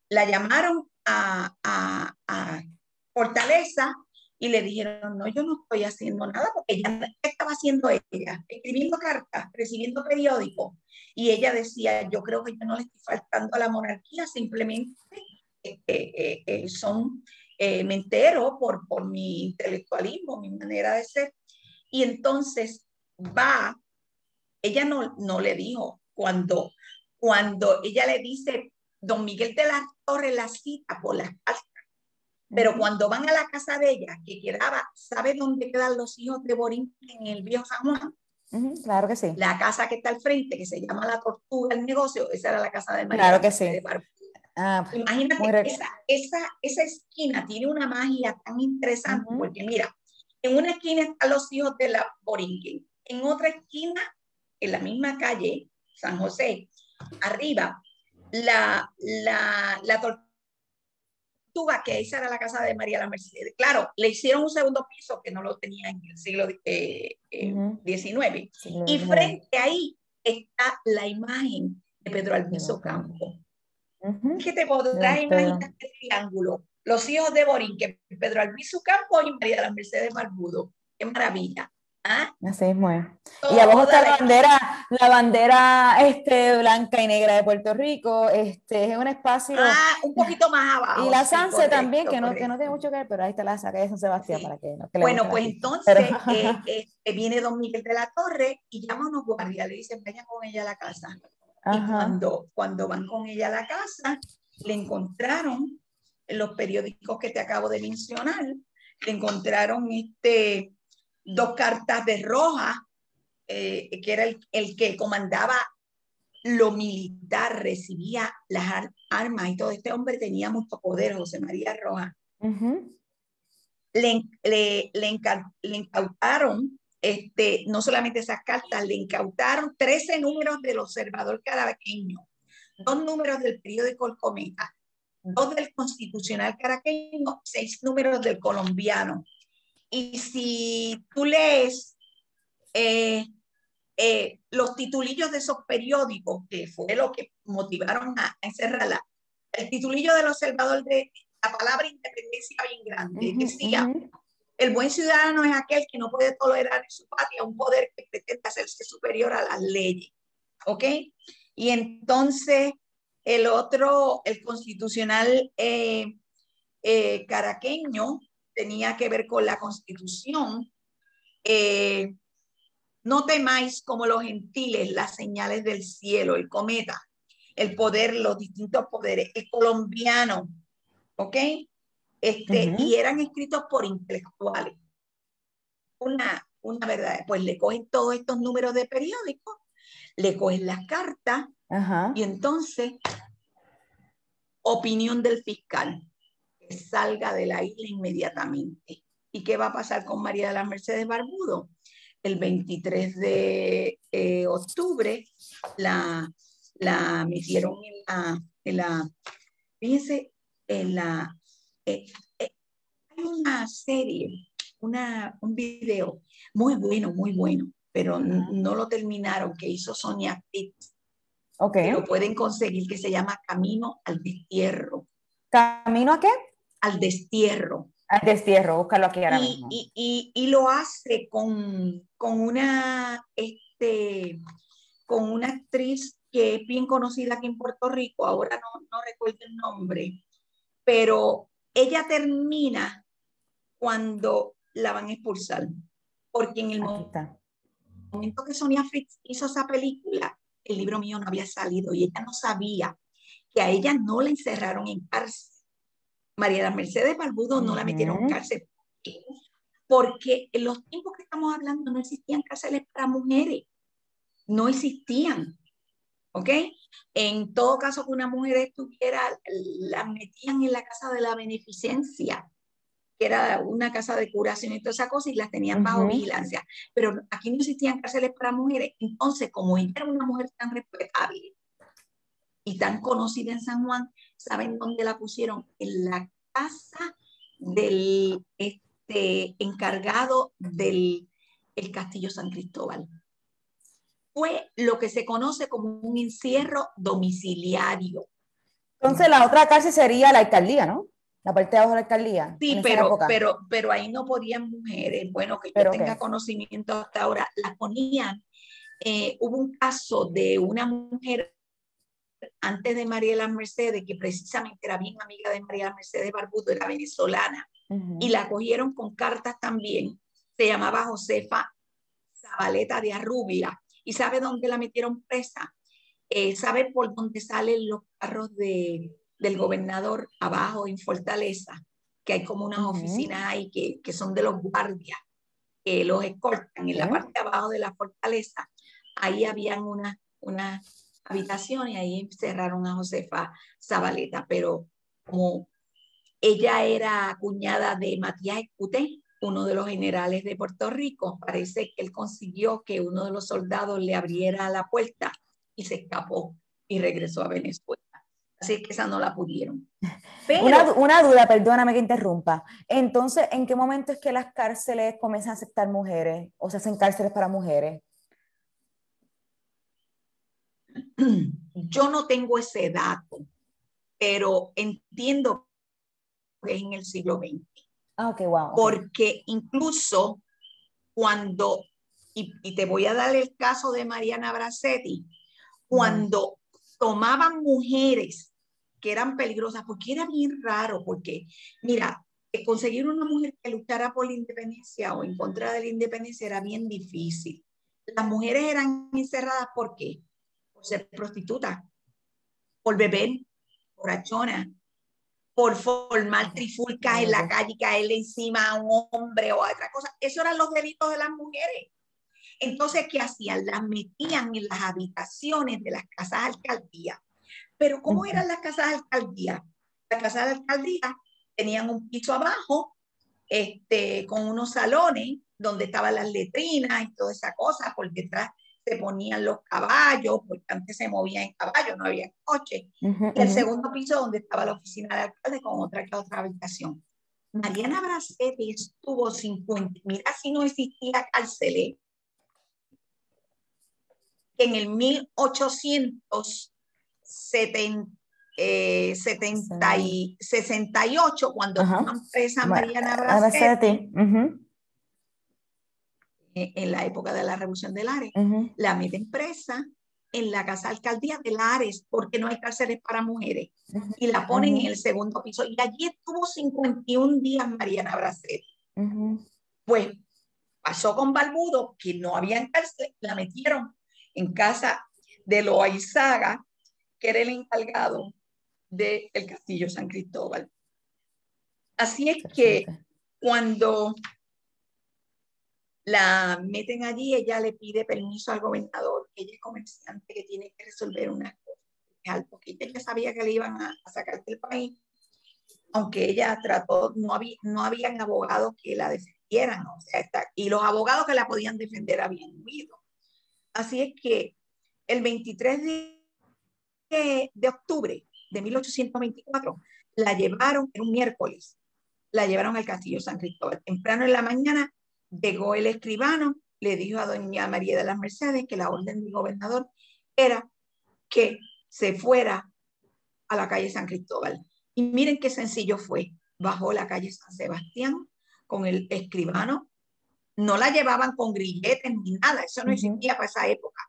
la llamaron a, Fortaleza y le dijeron, no, yo no estoy haciendo nada, porque ella, ¿qué estaba haciendo ella? Escribiendo cartas, recibiendo periódicos. Y ella decía, yo creo que yo no le estoy faltando a la monarquía, simplemente eh, eh, eh, son, me entero por, por mi intelectualismo, mi manera de ser. Y entonces va, ella no, no le dijo, cuando, cuando ella le dice, don Miguel de la Torre la cita por las casas. Pero cuando van a la casa de ella, que quedaba, ¿sabe dónde quedan los hijos de Borín en el viejo San Juan? claro que sí. La casa que está al frente, que se llama La Tortuga, el negocio, esa era la casa de María. Claro que sí. Ah, Imagínate, esa, esa, esa, esquina tiene una magia tan interesante, porque mira, en una esquina están los hijos de la Borinquen, en otra esquina, en la misma calle, San José, arriba, la, la, la tortuga, que esa era la casa de María la Mercedes. Claro, le hicieron un segundo piso que no lo tenía en el siglo XIX. Eh, eh, y frente ahí está la imagen de Pedro Alviso Campo. ¿Qué te podrás imaginar este triángulo? Los hijos de Borín, que Pedro Alviso Campo y María la Mercedes Barbudo. ¡Qué maravilla! ¿Ah? Así es, muy. Y abajo está la bandera, la bandera este, blanca y negra de Puerto Rico. Este, es un espacio. Ah, un poquito más abajo. Y la Sanse también, que no, que no tiene mucho que ver, pero ahí está la saca de San Sebastián para que no. bueno, pues entonces eh, eh, viene Don Miguel de la Torre y llama a unos guardias, le dicen, vayan con ella a la casa. Y cuando, cuando van con ella a la casa, le encontraron en los periódicos que te acabo de mencionar, le encontraron este dos cartas de Roja, eh, que era el, que comandaba lo militar, recibía las armas y todo. Este hombre tenía mucho poder, José María Roja. le, le, le, incautaron, este, no solamente esas cartas, le incautaron 13 números del Observador Caraqueño, dos números del periódico El Cometa, dos del Constitucional Caraqueño, seis números del Colombiano, y si tú lees eh, eh, los titulillos de esos periódicos, que fue lo que motivaron a, encerrarla, el titulillo del observador de la palabra independencia bien grande, decía, el buen ciudadano es aquel que no puede tolerar en su patria un poder que pretende hacerse superior a las leyes. ¿Ok? Y entonces el otro, el constitucional eh, caraqueño, tenía que ver con la constitución. Eh, no temáis como los gentiles las señales del cielo, el cometa, el poder, los distintos poderes, el colombiano, ¿ok? Este, Y eran escritos por intelectuales. Una, una verdad, pues le cogen todos estos números de periódicos, le cogen las cartas y entonces, opinión del fiscal salga de la isla inmediatamente. ¿Y qué va a pasar con María de las Mercedes Barbudo? El 23 de eh, octubre la, la metieron en la, en la, fíjense, en la, eh, eh, hay una serie, una, un video muy bueno, muy bueno, pero no lo terminaron, que hizo Sonia Pitt. Okay. Lo pueden conseguir, que se llama Camino al Destierro. ¿Camino a qué? Al destierro. Al destierro, búscalo aquí ahora y, mismo. Y, lo hace con, con, una, este, con una actriz que es bien conocida aquí en Puerto Rico, ahora no, no recuerdo el nombre, pero ella termina cuando la van a expulsar, porque en el momento que Sonia Fritz hizo esa película, el libro mío no había salido y ella no sabía que a ella no la encerraron en cárcel María Mercedes Barbudo no la metieron en cárcel. Porque en los tiempos que estamos hablando no existían cárceles para mujeres. No existían. ¿Ok? En todo caso que una mujer estuviera, la metían en la casa de la beneficencia, que era una casa de curación y toda esa cosa, y las tenían bajo vigilancia. Pero aquí no existían cárceles para mujeres. Entonces, como ella era una mujer tan respetable y tan conocida en San Juan, ¿saben dónde la pusieron? En la casa del este, encargado del el Castillo San Cristóbal fue lo que se conoce como un encierro domiciliario. Entonces la otra cárcel sería la alcaldía, ¿no? La parte de abajo de la alcaldía. Sí, pero, pero, pero ahí no podían mujeres, bueno, que yo tenga conocimiento hasta ahora, las ponían. Eh, hubo un caso de una mujer antes de Mariela Mercedes, que precisamente era bien amiga de María Mercedes Barbudo, era venezolana, y la cogieron con cartas también. Se llamaba Josefa Zabaleta de Arrubia ¿Y sabe dónde la metieron presa? Eh, ¿Sabe por dónde salen los carros de, del gobernador abajo en Fortaleza? Que hay como unas oficinas ahí que, que, son de los guardias, que los escoltan en la parte abajo de la fortaleza. Ahí habían una, una habitación y ahí cerraron a Josefa Zabaleta, pero como ella era cuñada de Matías Escuté, uno de los generales de Puerto Rico. Parece que él consiguió que uno de los soldados le abriera la puerta y se escapó y regresó a Venezuela. Así que esa no la pudieron. una, duda, perdóname que interrumpa. Entonces, ¿en qué momento es que las cárceles comienzan a aceptar mujeres o se hacen cárceles para mujeres? Yo no tengo ese dato, pero entiendo que es en el siglo XX. Ah, wow. Porque incluso cuando, y, te voy a dar el caso de Mariana Bracetti, cuando tomaban mujeres que eran peligrosas, porque era bien raro, porque mira, conseguir una mujer que luchara por la independencia o en contra de la independencia era bien difícil. Las mujeres eran encerradas, ¿por qué? Por ser prostitutas, por beber, borrachona, por formar trifulcas en la calle y caerle encima a un hombre o a otra cosa. Esos eran los delitos de las mujeres. Entonces, ¿qué hacían? Las metían en las habitaciones de las casas de alcaldía. Pero ¿cómo eran las casas de alcaldía? Las casas de alcaldía tenían un piso abajo, este, con unos salones donde estaban las letrinas y toda esa cosa, por detrás se ponían los caballos, porque antes se movían en caballos, no había coche. el segundo piso donde estaba la oficina de alcalde con otra que otra habitación. Mariana Bracetti estuvo 50, mira si no existía cárcel, en el 1868, eh, y 68, cuando fue presa Mariana Bracetti, en la época de la Revolución de Lares, la meten presa en la casa alcaldía de Lares porque no hay cárceles para mujeres y la ponen en el segundo piso y allí estuvo 51 días Mariana Bracet. Pues pasó con Balbudo que no había cárcel, la metieron en casa de Loaizaga, que era el encargado del castillo San Cristóbal. Así es que cuando la meten allí, ella le pide permiso al gobernador, ella es comerciante, que tiene que resolver una cosa, porque ella sabía que le iban a, sacar del país, aunque ella trató, no, había, no habían abogados que la defendieran, o sea, y los abogados que la podían defender habían huido. Así es que el 23 de, de octubre de 1824 la llevaron, en un miércoles, la llevaron al castillo San Cristóbal. Temprano en la mañana Llegó el escribano, le dijo a doña María de las Mercedes que la orden del gobernador era que se fuera a la calle San Cristóbal. Y miren qué sencillo fue. Bajó la calle San Sebastián con el escribano. No la llevaban con grilletes ni nada, eso no existía para esa época.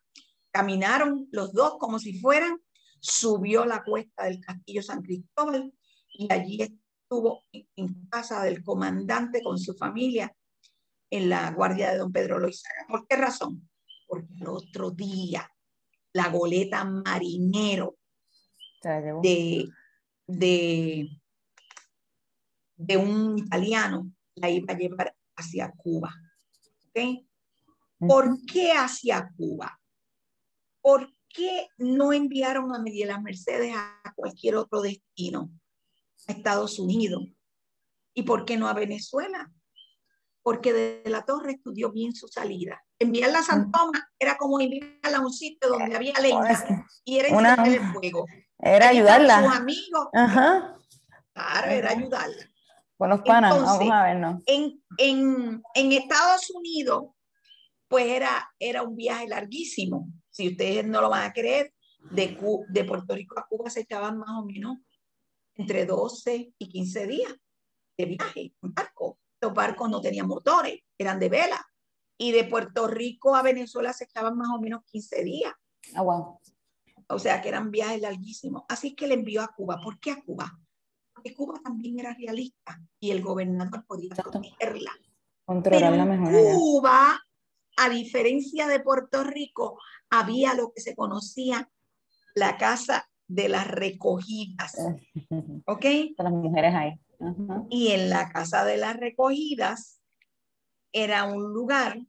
Caminaron los dos como si fueran, subió la cuesta del castillo San Cristóbal y allí estuvo en casa del comandante con su familia en la guardia de don Pedro Loizaga. ¿Por qué razón? Porque el otro día la goleta marinero de, de de un italiano la iba a llevar hacia Cuba. ¿Ok? ¿Por qué hacia Cuba? ¿Por qué no enviaron a Miguel Mercedes a cualquier otro destino? A Estados Unidos. ¿Y por qué no a Venezuela? Porque de la torre estudió bien su salida. Enviarla a San Tomás era como enviarla a un sitio donde había leña y era encenderle el fuego. Era ayudarla. Sus amigos. Ajá. Claro, era ayudarla. Con los panas, vamos a vernos. En, en, en Estados Unidos, pues era, era un viaje larguísimo. Si ustedes no lo van a creer, de, de Puerto Rico a Cuba se echaban más o menos entre 12 y 15 días de viaje en barco. Los barcos no tenían motores, eran de vela. Y de Puerto Rico a Venezuela se echaban más o menos 15 días. Ah, wow. O sea que eran viajes larguísimos. Así que le envió a Cuba. ¿Por qué a Cuba? Porque Cuba también era realista y el gobernador podía protegerla. Controlarla mejor. Cuba a diferencia de Puerto Rico, había lo que se conocía la casa de las recogidas. ¿Ok? Las mujeres ahí. Y en la casa de las recogidas era un lugar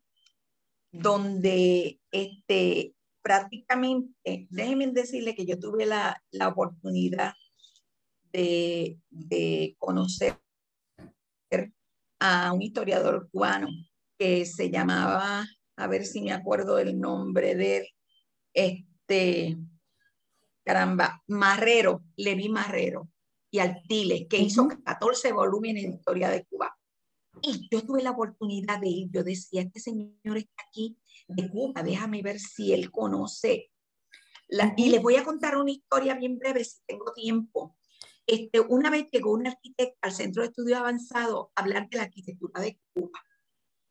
donde este, prácticamente, déjenme decirle que yo tuve la, oportunidad de, de conocer a un historiador cubano que se llamaba a ver si me acuerdo el nombre de este, caramba, Marrero, Levi Marrero y Altile, que hizo 14 volúmenes de historia de Cuba. Y yo tuve la oportunidad de ir, yo decía, este señor está aquí de Cuba, déjame ver si él conoce. La, y les voy a contar una historia bien breve, si tengo tiempo. Este, una vez llegó un arquitecto al Centro de Estudios Avanzados a hablar de la arquitectura de Cuba.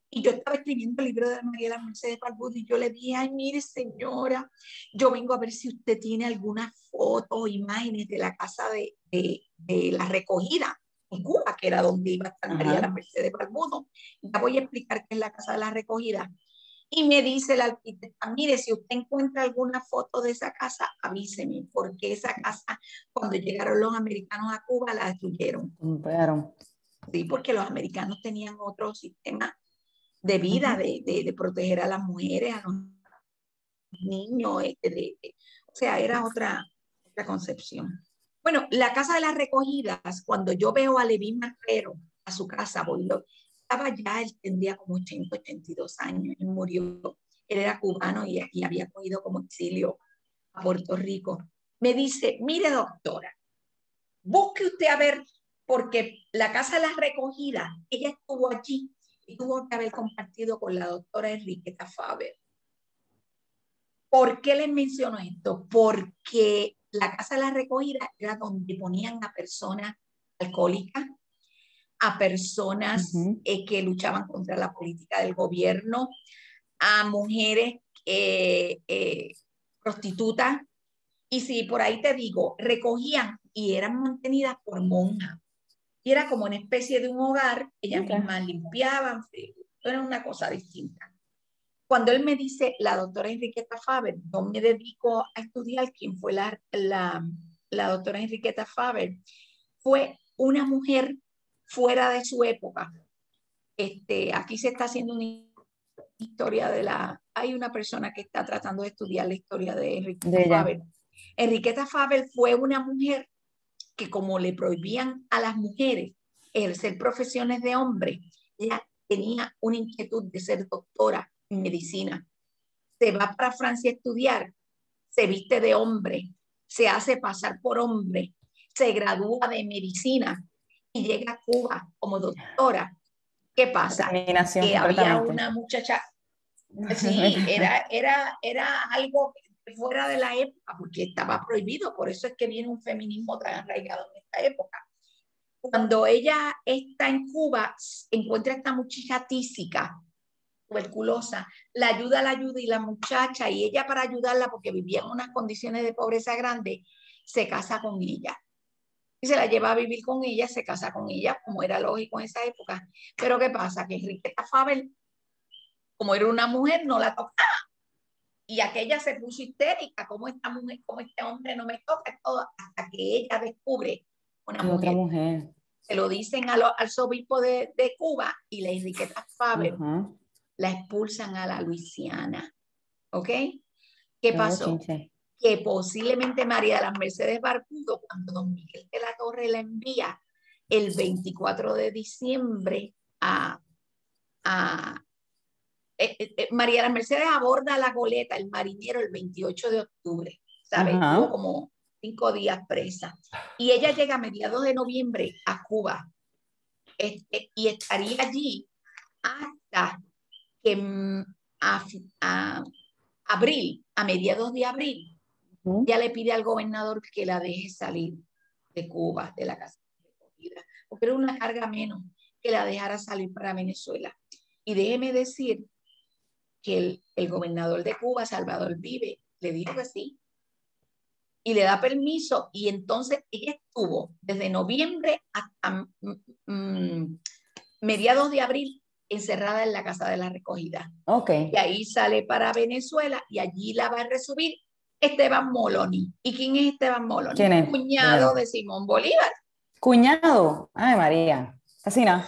Y yo estaba escribiendo el libro de María la Mercedes Palbud y yo le dije, ay, mire señora, yo vengo a ver si usted tiene alguna foto o imágenes de la casa de, de, la recogida en Cuba, que era donde iba a estar María la Mercedes Palbudo. Ya voy a explicar qué es la casa de la recogida. Y me dice la arquitecta, mire, si usted encuentra alguna foto de esa casa, avíseme, porque esa casa, cuando llegaron los americanos a Cuba, la destruyeron. Sí, porque los americanos tenían otro sistema de vida, de, de, proteger a las mujeres, a los niños, este, o sea, era otra, otra concepción. Bueno, la casa de las recogidas, cuando yo veo a Levín Marrero a su casa, voy, estaba ya, él tendría como 80, 82 años, él murió, él era cubano y, y había cogido como exilio a Puerto Rico. Me dice, mire doctora, busque usted a ver, porque la casa de las recogidas, ella estuvo allí y tuvo que haber compartido con la doctora Enriqueta Faber. ¿Por qué les menciono esto? Porque la casa de la recogida era donde ponían a personas alcohólicas, a personas eh, que luchaban contra la política del gobierno, a mujeres eh, eh, prostitutas. Y si por ahí te digo, recogían y eran mantenidas por monjas y era como una especie de un hogar, ellas mismas limpiaban, era una cosa distinta. Cuando él me dice, la doctora Enriqueta Faber, yo me dedico a estudiar quién fue la, la, la doctora Enriqueta Faber, fue una mujer fuera de su época. Este, aquí se está haciendo una historia de la... Hay una persona que está tratando de estudiar la historia de Enriqueta Faber. Enriqueta Faber fue una mujer que como le prohibían a las mujeres ejercer profesiones de hombre, ella tenía una inquietud de ser doctora en medicina. Se va para Francia a estudiar, se viste de hombre, se hace pasar por hombre, se gradúa de medicina y llega a Cuba como doctora. ¿Qué pasa? Que había una muchacha, sí, era, era, era algo fuera de la época, porque estaba prohibido, por eso es que viene un feminismo tan arraigado en esta época. Cuando ella está en Cuba, encuentra a esta muchacha tísica, tuberculosa, la ayuda, la ayuda y la muchacha, y ella para ayudarla, porque vivía en unas condiciones de pobreza grande, se casa con ella. Y se la lleva a vivir con ella, se casa con ella, como era lógico en esa época. Pero ¿qué pasa? Que Enriqueta Fabel, como era una mujer, no la tocaba y aquella se puso histérica, como esta mujer, como este hombre no me toca todo, hasta que ella descubre una mujer. Otra mujer. se lo dicen al arzobispo de, de, Cuba y la Enriqueta Faber la expulsan a la Luisiana. ¿Ok? ¿Qué pasó? Que posiblemente María de las Mercedes Barbudo, cuando don Miguel de la Torre la envía el 24 de diciembre a, a eh, eh, eh, María las Mercedes aborda la goleta, el marinero, el 28 de octubre, ¿sabes? como cinco días presa. Y ella llega a mediados de noviembre a Cuba este, y estaría allí hasta que mm, a, abril, a mediados de abril, ya le pide al gobernador que la deje salir de Cuba, de la casa de recogida, porque era una carga menos que la dejara salir para Venezuela. Y déjeme decir que el, el gobernador de Cuba, Salvador Vive, le dijo que sí, y le da permiso y entonces ella estuvo desde noviembre hasta mm, mm, mediados de abril encerrada en la casa de la recogida. Ok. Y ahí sale para Venezuela y allí la va a resubir Esteban Moloni. ¿Y quién es Esteban Moloni? ¿Quién es? Cuñado de Simón Bolívar. Cuñado. Ay, María. Así no.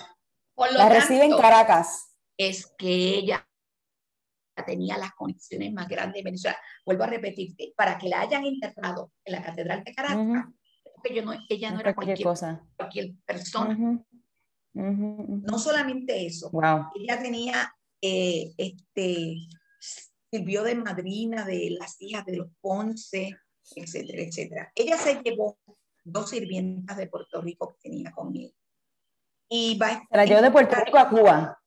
la recibe en Caracas. Es que ella tenía las conexiones más grandes de Venezuela. Vuelvo a repetirte, para que la hayan enterrado en la Catedral de Caracas, porque yo no, ella no, era cualquier, cosa. cualquier persona. No solamente eso, ella tenía, eh, este, sirvió de madrina de las hijas de los Ponce, etcétera, etcétera. Ella se llevó dos sirvientas de Puerto Rico que tenía conmigo. Y va la llevó de Puerto Rico a Cuba.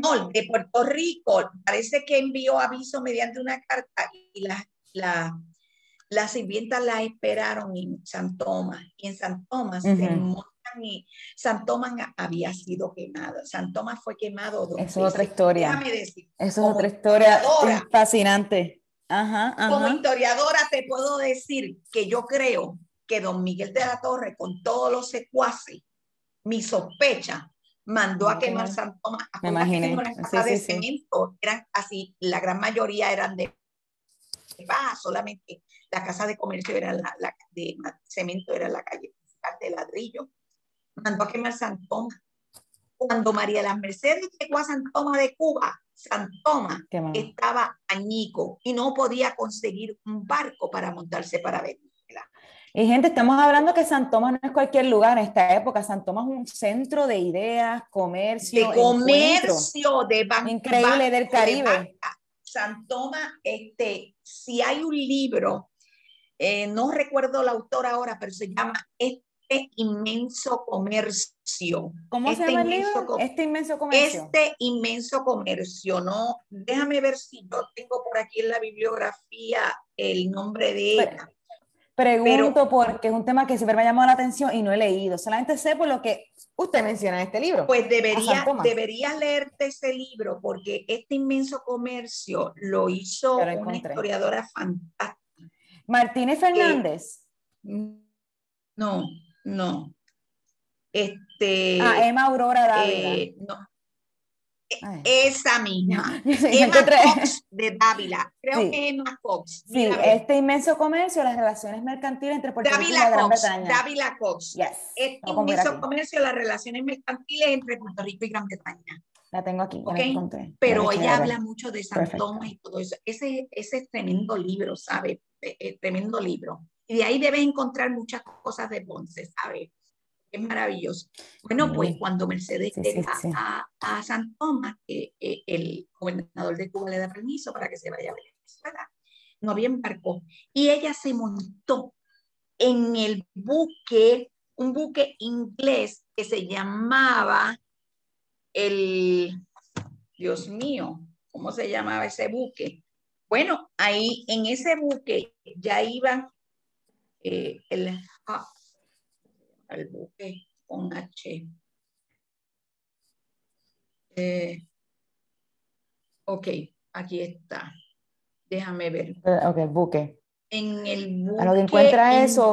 No, de Puerto Rico. Parece que envió aviso mediante una carta y la, la, las sirvientas la esperaron en San Tomás. Y en San Tomás se montan y San Tomás había sido quemado. San Tomás fue quemado dos Eso es otra historia. Déjame decir. Eso es otra historia fascinante. Ajá, ajá. Como historiadora te puedo decir que yo creo que don Miguel de la Torre, con todos los secuaces, mi sospecha mandó a quemar San Tomás. Me imaginé. Sí, de cemento, eran así, la gran mayoría eran de baja, solamente la casa de comercio era la, la de cemento, era la calle principal de ladrillo. Mandó a quemar San Tomás. Cuando María las Mercedes llegó a San Tomás de Cuba, San Tomás estaba añico y no podía conseguir un barco para montarse para ver y gente, estamos hablando que San Tomás no es cualquier lugar en esta época. San Tomás es un centro de ideas, comercio. De comercio, de banco. Increíble del Caribe. San Tomás, este, si hay un libro, eh, no recuerdo la autor ahora, pero se llama Este inmenso comercio. ¿Cómo este se llama el libro? Este inmenso comercio. Este inmenso comercio, ¿no? Déjame ver si yo tengo por aquí en la bibliografía el nombre de ella. Pregunto porque es un tema que siempre me ha llamado la atención y no he leído. Solamente sé por lo que usted menciona en este libro. Pues debería, deberías leerte ese libro porque este inmenso comercio lo hizo una historiadora fantástica. Martínez Fernández. no, no. Este, ah, Emma Aurora Dávila. Eh, no, esa misma. Emma Cox de Dávila. Creo que Emma Cox. Sí, este inmenso comercio, las relaciones mercantiles entre Puerto Rico y la Gran Bretaña. Dávila Cox. Yes. Este inmenso comercio, las relaciones mercantiles entre Puerto Rico y Gran Bretaña. La tengo aquí. Okay. Pero ella habla mucho de San Tomás y todo eso. Ese, ese tremendo libro, ¿sabe? tremendo libro. Y de ahí debes encontrar muchas cosas de Ponce, ¿sabes? Es maravilloso. Bueno, pues cuando Mercedes llega A, a, San Tomás, eh, el gobernador de Cuba le da permiso para que se vaya a Venezuela. No había embarcó. Y ella se montó en el buque, un buque inglés que se llamaba el, Dios mío, ¿cómo se llamaba ese buque? Bueno, ahí en ese buque ya iban eh, el, ah, al buque con H. Eh, ok, aquí está. Déjame ver. Eh, ok, buque. En el buque. A lo que encuentra eso.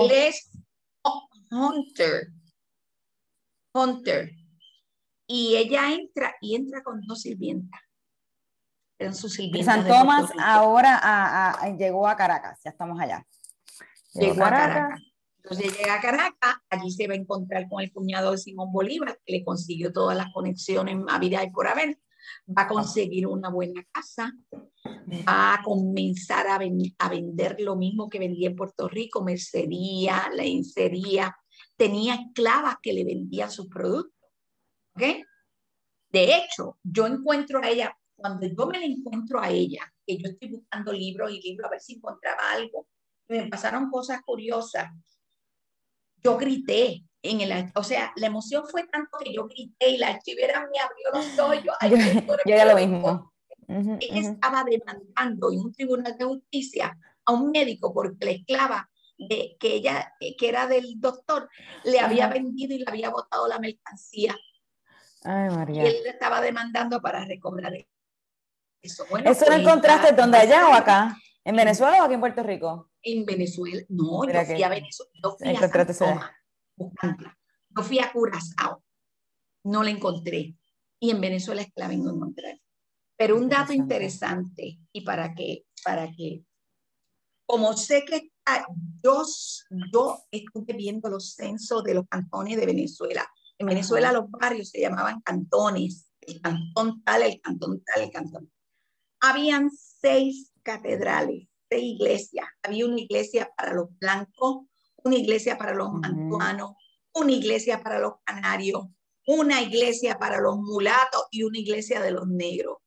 Hunter. Hunter. Y ella entra y entra con dos sirvientas. Eran sus sirvientas. San Tomás ahora llegó a Caracas, ya estamos allá. Llegó, a Caracas Entonces llega a Caracas, allí se va a encontrar con el cuñado de Simón Bolívar, que le consiguió todas las conexiones a vida y por haber. Va a conseguir una buena casa, va a comenzar a, a vender lo mismo que vendía en Puerto Rico, mercería, lencería, tenía esclavas que le vendían sus productos. ¿Ok? De hecho, yo encuentro a ella, cuando yo me la encuentro a ella, que yo estoy buscando libros y libros a ver si encontraba algo, me pasaron cosas curiosas yo grité en el, o sea, la emoción fue tanto que yo grité y la archivera me abrió los ojos. Yo, era lo mismo. Ella estaba demandando en un tribunal de justicia a un médico porque la esclava de, que ella, que era del doctor, le había vendido y le había botado la mercancía. Ay, María. Y él le estaba demandando para recobrar eso. Bueno, ¿Eso lo encontraste donde allá o acá? ¿En Venezuela o aquí en Puerto Rico? en Venezuela. No, yo fui a Venezuela. Yo fui a San Yo fui a Curazao. No la encontré. Y en Venezuela es clave no encontrar. Pero un dato interesante, y para que, para que, como sé que yo, yo estuve viendo los censos de los cantones de Venezuela. En Venezuela los barrios se llamaban cantones, el cantón tal, el cantón tal, el cantón. Habían seis catedrales iglesia Había una iglesia para los blancos, una iglesia para los mantuanos, una iglesia para los canarios, una iglesia para los mulatos y una iglesia de los negros.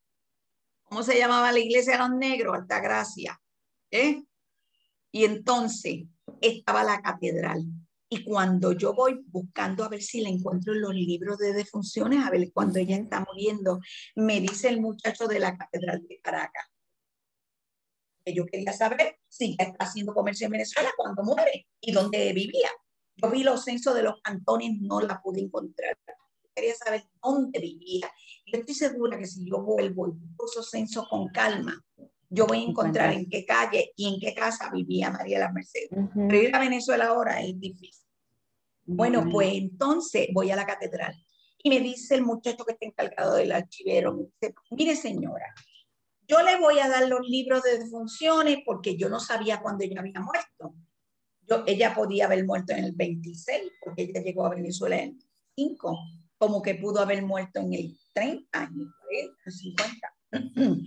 ¿Cómo se llamaba la iglesia de los negros? Altagracia. ¿Eh? Y entonces estaba la catedral. Y cuando yo voy buscando a ver si la encuentro en los libros de defunciones, a ver cuando ella está muriendo, me dice el muchacho de la catedral de Caracas, yo quería saber si ya está haciendo comercio en Venezuela cuando muere y dónde vivía. Yo vi los censos de los cantones, no la pude encontrar. Quería saber dónde vivía. Y estoy segura que si yo vuelvo y busco censos con calma, yo voy a encontrar en qué calle y en qué casa vivía María la Mercedes. Pero ir a Venezuela ahora es difícil. Bueno, pues entonces voy a la catedral y me dice el muchacho que está encargado del archivero, me dice, mire señora, yo le voy a dar los libros de defunciones porque yo no sabía cuándo ella había muerto. Yo, ella podía haber muerto en el 26 porque ella llegó a Venezuela en el 5, como que pudo haber muerto en el 30, en el 50.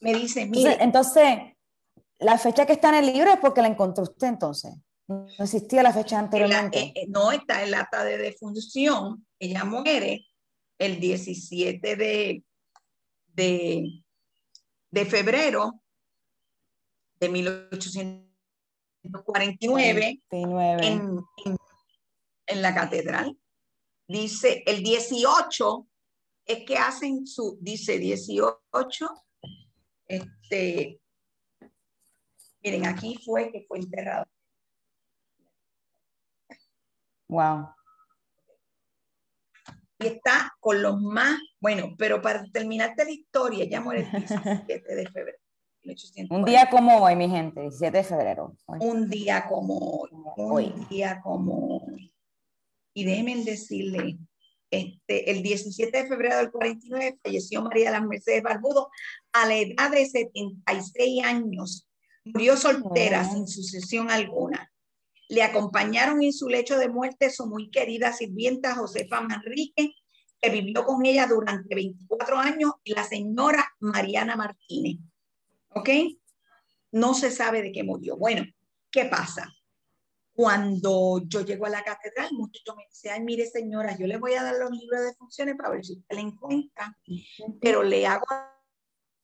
Me dice, mire. Entonces, la fecha que está en el libro es porque la encontró usted entonces. No existía la fecha anteriormente. Eh, eh, no está el acta de defunción. Ella muere el 17 de, de de febrero de 1849 en, en, la catedral. Dice, el 18 es que hacen su, dice 18, este, miren, aquí fue que fue enterrado. Wow. Está con los más bueno, pero para terminarte la historia, ya muere el 17 de febrero. Un día como hoy, mi gente, 17 de febrero. Un día como hoy, un día como hoy. Y déjenme decirle, este, el 17 de febrero del 49 falleció María las Mercedes Barbudo a la edad de 76 años. Murió soltera, sin sucesión alguna. Le acompañaron en su lecho de muerte su muy querida sirvienta Josefa Manrique que vivió con ella durante 24 años, y la señora Mariana Martínez. ¿Ok? No se sabe de qué murió. Bueno, ¿qué pasa? Cuando yo llego a la catedral, el muchacho me dice, ay, mire señora, yo le voy a dar los libros de funciones para ver si usted le encuentra, pero le hago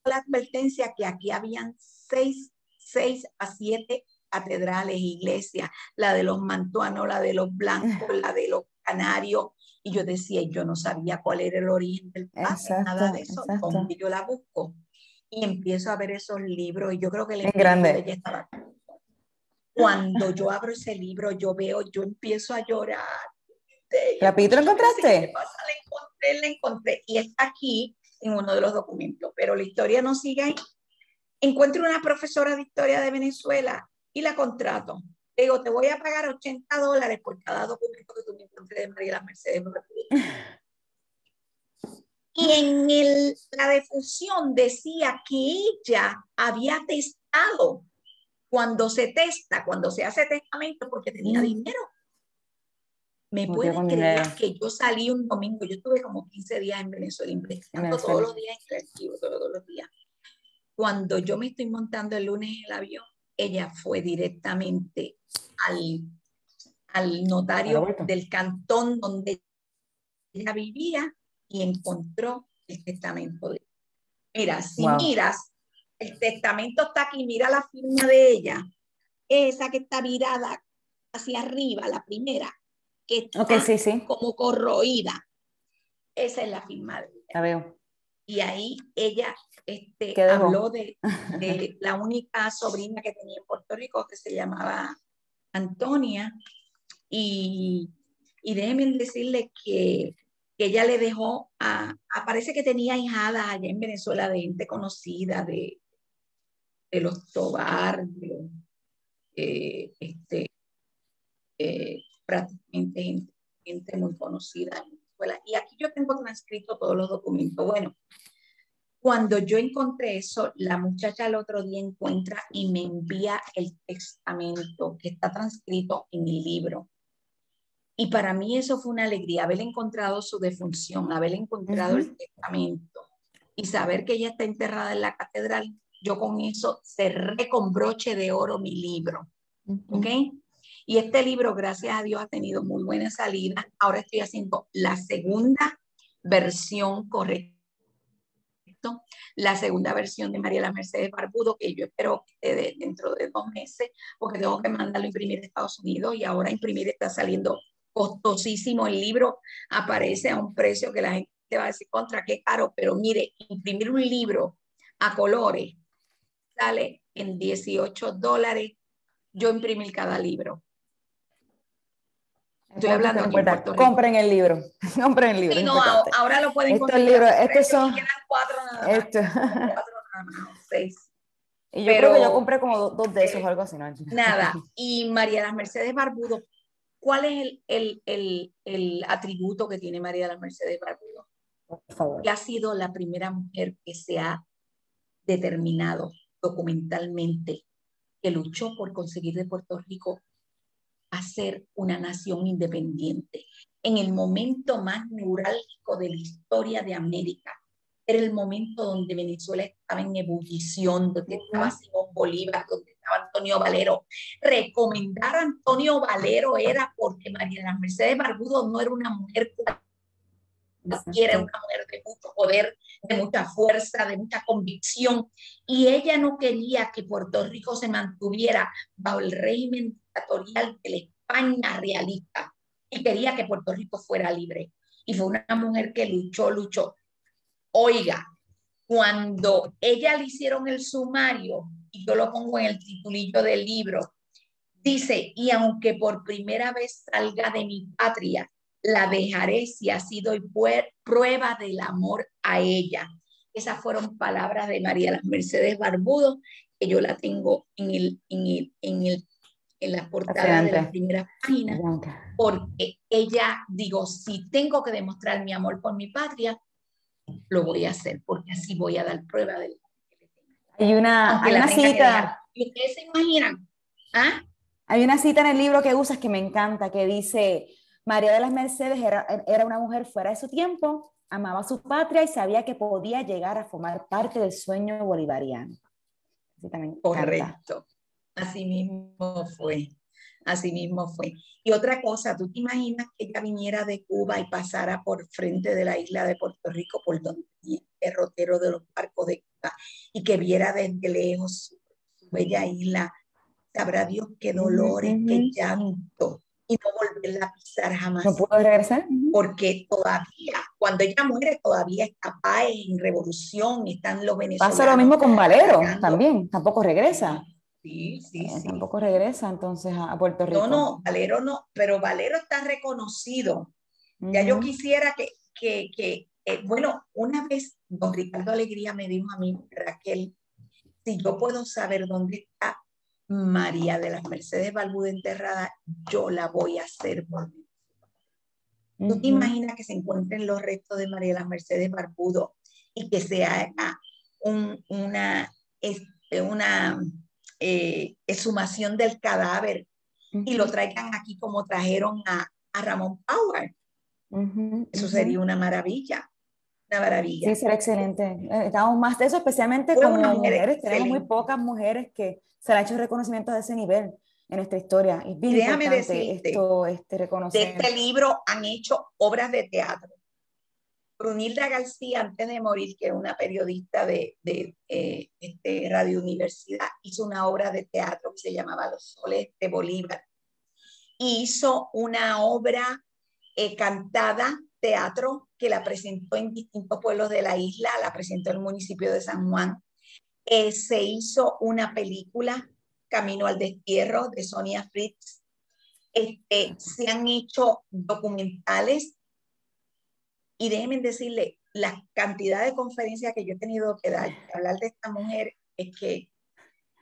la advertencia que aquí habían seis, seis a siete catedrales, iglesias, la de los mantuanos, la de los blancos, la de los canarios, y yo decía, yo no sabía cuál era el origen del pase, nada de eso. Como yo la busco y empiezo a ver esos libros y yo creo que el grande. estaba. Cuando yo abro ese libro, yo veo, yo empiezo a llorar. ¿Rapidito lo encontraste? La encontré, la encontré. Y está aquí en uno de los documentos, pero la historia no sigue ahí. Encuentro una profesora de historia de Venezuela y la contrato. Digo, te voy a pagar 80 dólares por cada documento que tú me encontres de María Mercedes Y en la defusión decía que ella había testado Cuando se testa, cuando se hace testamento, porque tenía dinero. Me pueden creer que yo salí un domingo, yo estuve como 15 días en Venezuela investigando todos los días en el archivo, todos los días. Cuando yo me estoy montando el lunes en el avión, ella fue directamente al, al notario del cantón donde ella vivía y encontró el testamento de Mira, si miras, el testamento está aquí, mira la firma de ella, esa que está virada hacia arriba, la primera, que está sí, sí. como corroída. Esa es la firma de ella. La veo. Y ahí ella este, habló de, de, la única sobrina que tenía en Puerto Rico que se llamaba Antonia. Y, y déjenme decirle que que ella le dejó a, parece que tenía hijadas allá en Venezuela de gente conocida, de, de los Tobar, de eh, este, eh, prácticamente gente, muy conocida en Y aquí yo tengo transcrito todos los documentos. Bueno, cuando yo encontré eso, la muchacha el otro día encuentra y me envía el testamento que está transcrito en mi libro. Y para mí eso fue una alegría, haber encontrado su defunción, haber encontrado el testamento y saber que ella está enterrada en la catedral. Yo con eso cerré con broche de oro mi libro. ¿Ok? Y este libro, gracias a Dios, ha tenido muy buena salida. Ahora estoy haciendo la segunda versión correcta la segunda versión de María la Mercedes Barbudo, que yo espero que dentro de dos meses, porque tengo que mandarlo a imprimir a Estados Unidos y ahora imprimir está saliendo costosísimo. El libro aparece a un precio que la gente va a decir contra qué caro, pero mire, imprimir un libro a colores sale en 18 dólares. Yo imprimir cada libro. Estoy hablando aquí Compren el libro. Compren el libro. no, ahora lo pueden estos Libros, estos son. cuatro nada más. Esto. Cuatro nada más, seis. Y yo creo que yo compré como dos, de esos o algo así, ¿no? Nada. Y María las Mercedes Barbudo ¿Cuál es el, atributo que tiene María de la Mercedes Barbudo? Por favor. Que ha sido la primera mujer que se ha determinado documentalmente que luchó por conseguir de Puerto Rico hacer una nación independiente. En el momento más neurálgico de la historia de América, era el momento donde Venezuela estaba en ebullición, donde estaba Simón Bolívar, donde Antonio Valero. Recomendar a Antonio Valero era porque María de las Mercedes Barbudo no era una mujer era una mujer de mucho poder, de mucha fuerza, de mucha convicción, y ella no quería que Puerto Rico se mantuviera bajo el régimen dictatorial de la España realista, y quería que Puerto Rico fuera libre. Y fue una mujer que luchó, luchó. Oiga, cuando ella le hicieron el sumario, y yo lo pongo en el titulillo del libro, dice, y aunque por primera vez salga de mi patria, la dejaré si ha sido prueba del amor a ella. Esas fueron palabras de María las Mercedes Barbudo, que yo la tengo en, el, en, el, en, el, en la portada de la primera página, porque ella, digo, si tengo que demostrar mi amor por mi patria, lo voy a hacer, porque así voy a dar prueba del hay una, hay una cita. ¿Y ustedes se imaginan? ¿Ah? Hay una cita en el libro que usas que me encanta, que dice, María de las Mercedes era, era una mujer fuera de su tiempo, amaba su patria y sabía que podía llegar a formar parte del sueño bolivariano. Correcto. Así mismo fue. Así mismo fue. Y otra cosa, ¿tú te imaginas que ella viniera de Cuba y pasara por frente de la isla de Puerto Rico, por donde el derrotero de los barcos de Cuba, y que viera desde lejos su bella isla? Sabrá Dios qué dolores, qué llanto, y no volverla a pisar jamás. ¿No puedo regresar? Porque todavía, cuando ella muere, todavía está paz en revolución, están los venezolanos. Pasa lo mismo con Valero, también, tampoco regresa. Sí, sí, eh, sí. Tampoco regresa entonces a Puerto Rico. No, no, Valero no, pero Valero está reconocido. Ya yo quisiera que, que, que eh, bueno, una vez don Ricardo Alegría me dijo a mí, Raquel, si yo puedo saber dónde está María de las Mercedes Balbuda enterrada, yo la voy a hacer por mí. ¿Tú te imaginas que se encuentren los restos de María de las Mercedes Barbudo y que se haga un, una, este, una eh, exhumación del cadáver y lo traigan aquí como trajeron a, a Ramón Power. Eso sería una maravilla. Una maravilla. Sí, sería excelente. Eh, estamos más de eso, especialmente como mujeres. Tenemos muy pocas mujeres que se le ha hecho reconocimiento de ese nivel en nuestra historia. Es bien Déjame importante esto, este, reconocer. De este libro han hecho obras de teatro. Brunilda García, antes de morir, que era una periodista de, de eh, este, Radio Universidad, hizo una obra de teatro que se llamaba Los Soles de Bolívar. hizo una obra eh, cantada, teatro, que la presentó en distintos pueblos de la isla, la presentó en el municipio de San Juan. Eh, se hizo una película, Camino al Destierro, de Sonia Fritz. Este, se han hecho documentales y déjenme decirle, la cantidad de conferencias que yo he tenido que dar, hablar de esta mujer, es que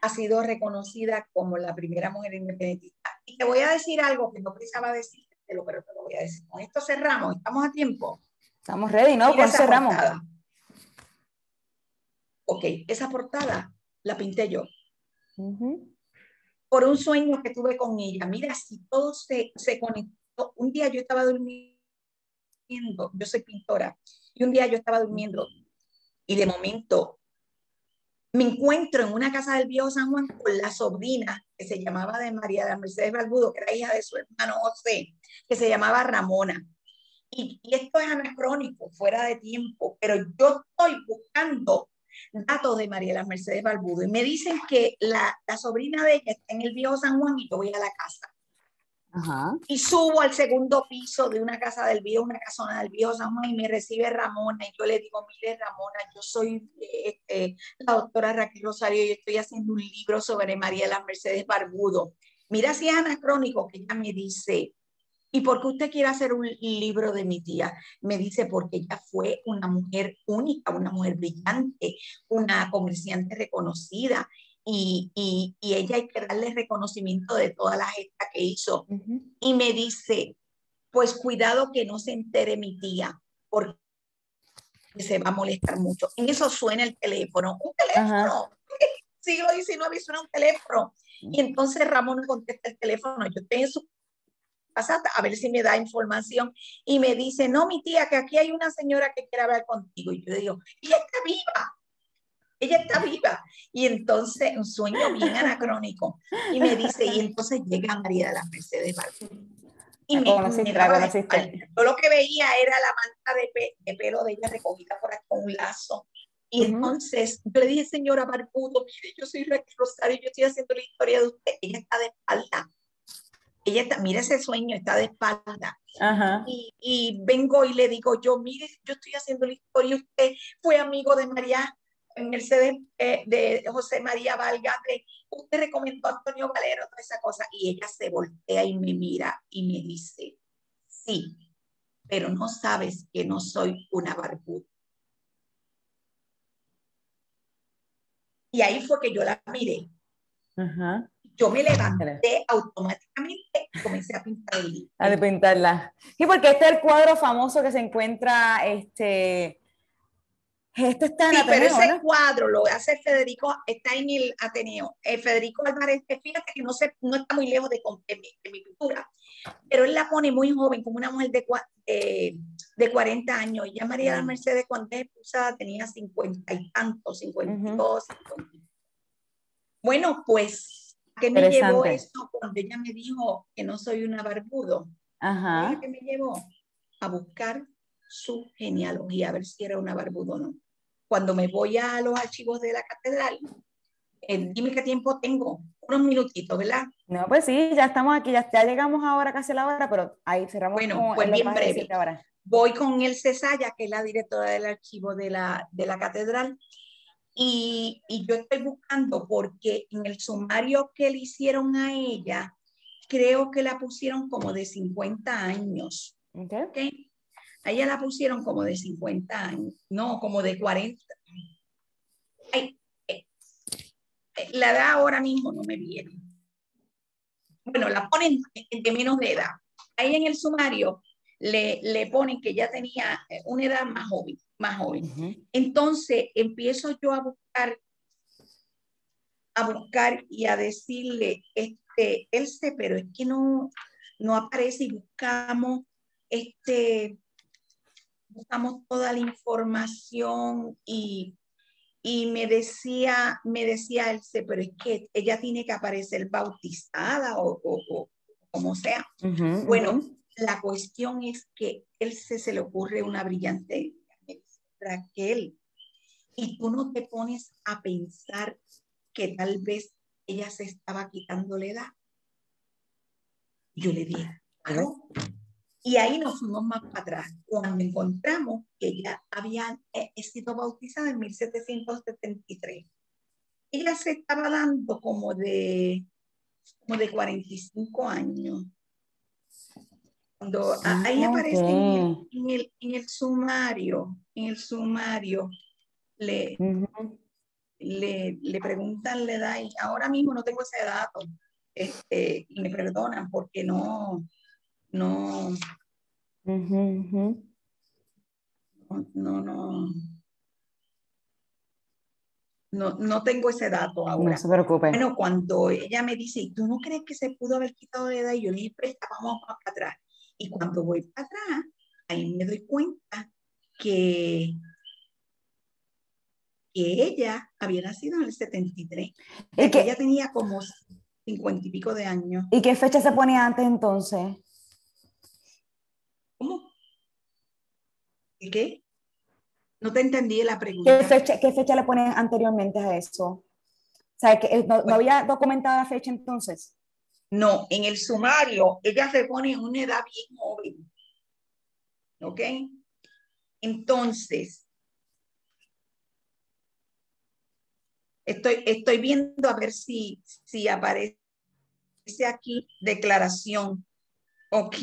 ha sido reconocida como la primera mujer independentista. Y te voy a decir algo que no pensaba decírtelo, pero te lo voy a decir. Con esto cerramos, estamos a tiempo. Estamos ready, ¿no? Con cerramos. Ok, esa portada la pinté yo. Por un sueño que tuve con ella. Mira, si todo se, se conectó. Un día yo estaba durmiendo yo soy pintora, y un día yo estaba durmiendo y de momento me encuentro en una casa del viejo San Juan con la sobrina que se llamaba de María de Mercedes Balbudo, que era hija de su hermano José, que se llamaba Ramona. Y, y, esto es anacrónico, fuera de tiempo, pero yo estoy buscando datos de María de Mercedes Balbudo y me dicen que la, la sobrina de ella está en el viejo San Juan y yo voy a la casa. Y subo al segundo piso de una casa del viejo, una casona del viejo San Juan, y me recibe Ramona. Y yo le digo, mire, Ramona, yo soy este, la doctora Raquel Rosario y estoy haciendo un libro sobre las Mercedes Barbudo. Mira si es anacrónico que ella me dice, ¿y por qué usted quiere hacer un libro de mi tía? Me dice, porque ella fue una mujer única, una mujer brillante, una comerciante reconocida y, y, y, ella hay que darle reconocimiento de toda la gesta que hizo. Y me dice, pues cuidado que no se entere mi tía, porque se va a molestar mucho. En eso suena el teléfono, un teléfono, siglo XIX suena un teléfono. Y entonces Ramón contesta el teléfono, yo estoy en su casa a ver si me da información y me dice, no, mi tía, que aquí hay una señora que quiere hablar contigo. Y yo digo, ella está viva ella está viva. Y entonces, un sueño bien anacrónico. Y me dice, y entonces llega María de las Mercedes Y me, Yo lo que veía era la manta de, pelo de ella recogida por aquí con un lazo. Y entonces yo le dije, señora Barbudo, mire, yo soy Rosario, yo estoy haciendo la historia de usted. Ella está de espalda. Ella está, mire ese sueño, está de espalda. Y, y, vengo y le digo yo, mire, yo estoy haciendo la historia, usted fue amigo de María Mercedes eh, de José María Valga, usted recomendó a Antonio Valero, toda esa cosa, y ella se voltea y me mira y me dice, sí, pero no sabes que no soy una barbuda. Y ahí fue que yo la miré. Yo me levanté automáticamente y comencé a pintar el A pintarla. Y porque este es el cuadro famoso que se encuentra este, esto está en sí, pero ese cuadro lo hace Federico, está en el Ateneo. Eh, Federico Álvarez, fíjate que no, se, no está muy lejos de, mi, pintura, pero él la pone muy joven, como una mujer de, de 40 años. Y ya María Mercedes, cuando es expulsada, tenía 50 y tantos, 52, Bueno, pues, ¿qué me llevó esto cuando ella me dijo que no soy una barbudo? Ajá. ¿Qué me llevó? A buscar su genealogía, a ver si era una barbudo o no cuando me voy a los archivos de la catedral, eh, dime qué tiempo tengo, unos minutitos, ¿verdad? No, pues sí, ya estamos aquí, ya, llegamos ahora casi a la hora, pero ahí cerramos. Bueno, pues bien breve. Voy con el Cesaya, que es la directora del archivo de la, de la catedral, y, y, yo estoy buscando porque en el sumario que le hicieron a ella, creo que la pusieron como de 50 años. ¿okay? A ella la pusieron como de 50 años, no, como de 40. Eh, eh, la edad ahora mismo no me viene. Bueno, la ponen de menos de edad. Ahí en el sumario le, le ponen que ya tenía eh, una edad más joven. Más joven. Entonces empiezo yo a buscar a buscar y a decirle, este, él se, pero es que no, no aparece y buscamos, este, buscamos toda la información y, y me decía, me decía él, pero es que ella tiene que aparecer bautizada o, o, como sea. bueno, la cuestión es que él se, se le ocurre una brillante Raquel, y tú no te pones a pensar que tal vez ella se estaba quitando la edad. Yo le dije, claro. Y ahí nos fuimos más para atrás, cuando encontramos que ella había eh, sido bautizada en 1773. Ella se estaba dando como de, como de 45 años. Cuando ahí ah, aparece en, el, en, el, sumario, en el sumario, le, le, le, preguntan la edad y ahora mismo no tengo ese dato. Este, y me perdonan porque no, no, no, no, no, no, tengo ese dato ahora. No se preocupe. Bueno, cuando ella me dice, ¿tú no crees que se pudo haber quitado de edad? Y yo le dije, vamos para atrás. Y cuando voy para atrás, ahí me doy cuenta que que ella había nacido en el 73. Y que ella tenía como 50 y pico de años. ¿Y qué fecha se ponía antes entonces? ¿Cómo? ¿Y qué? No te entendí la pregunta. ¿Qué fecha, qué fecha le ponen anteriormente a eso? O sea, que eh, no, había documentado la fecha entonces. No, en el sumario ella se pone en una edad bien joven. ¿Ok? Entonces, Estoy, estoy viendo a ver si, si aparece aquí declaración. Ok.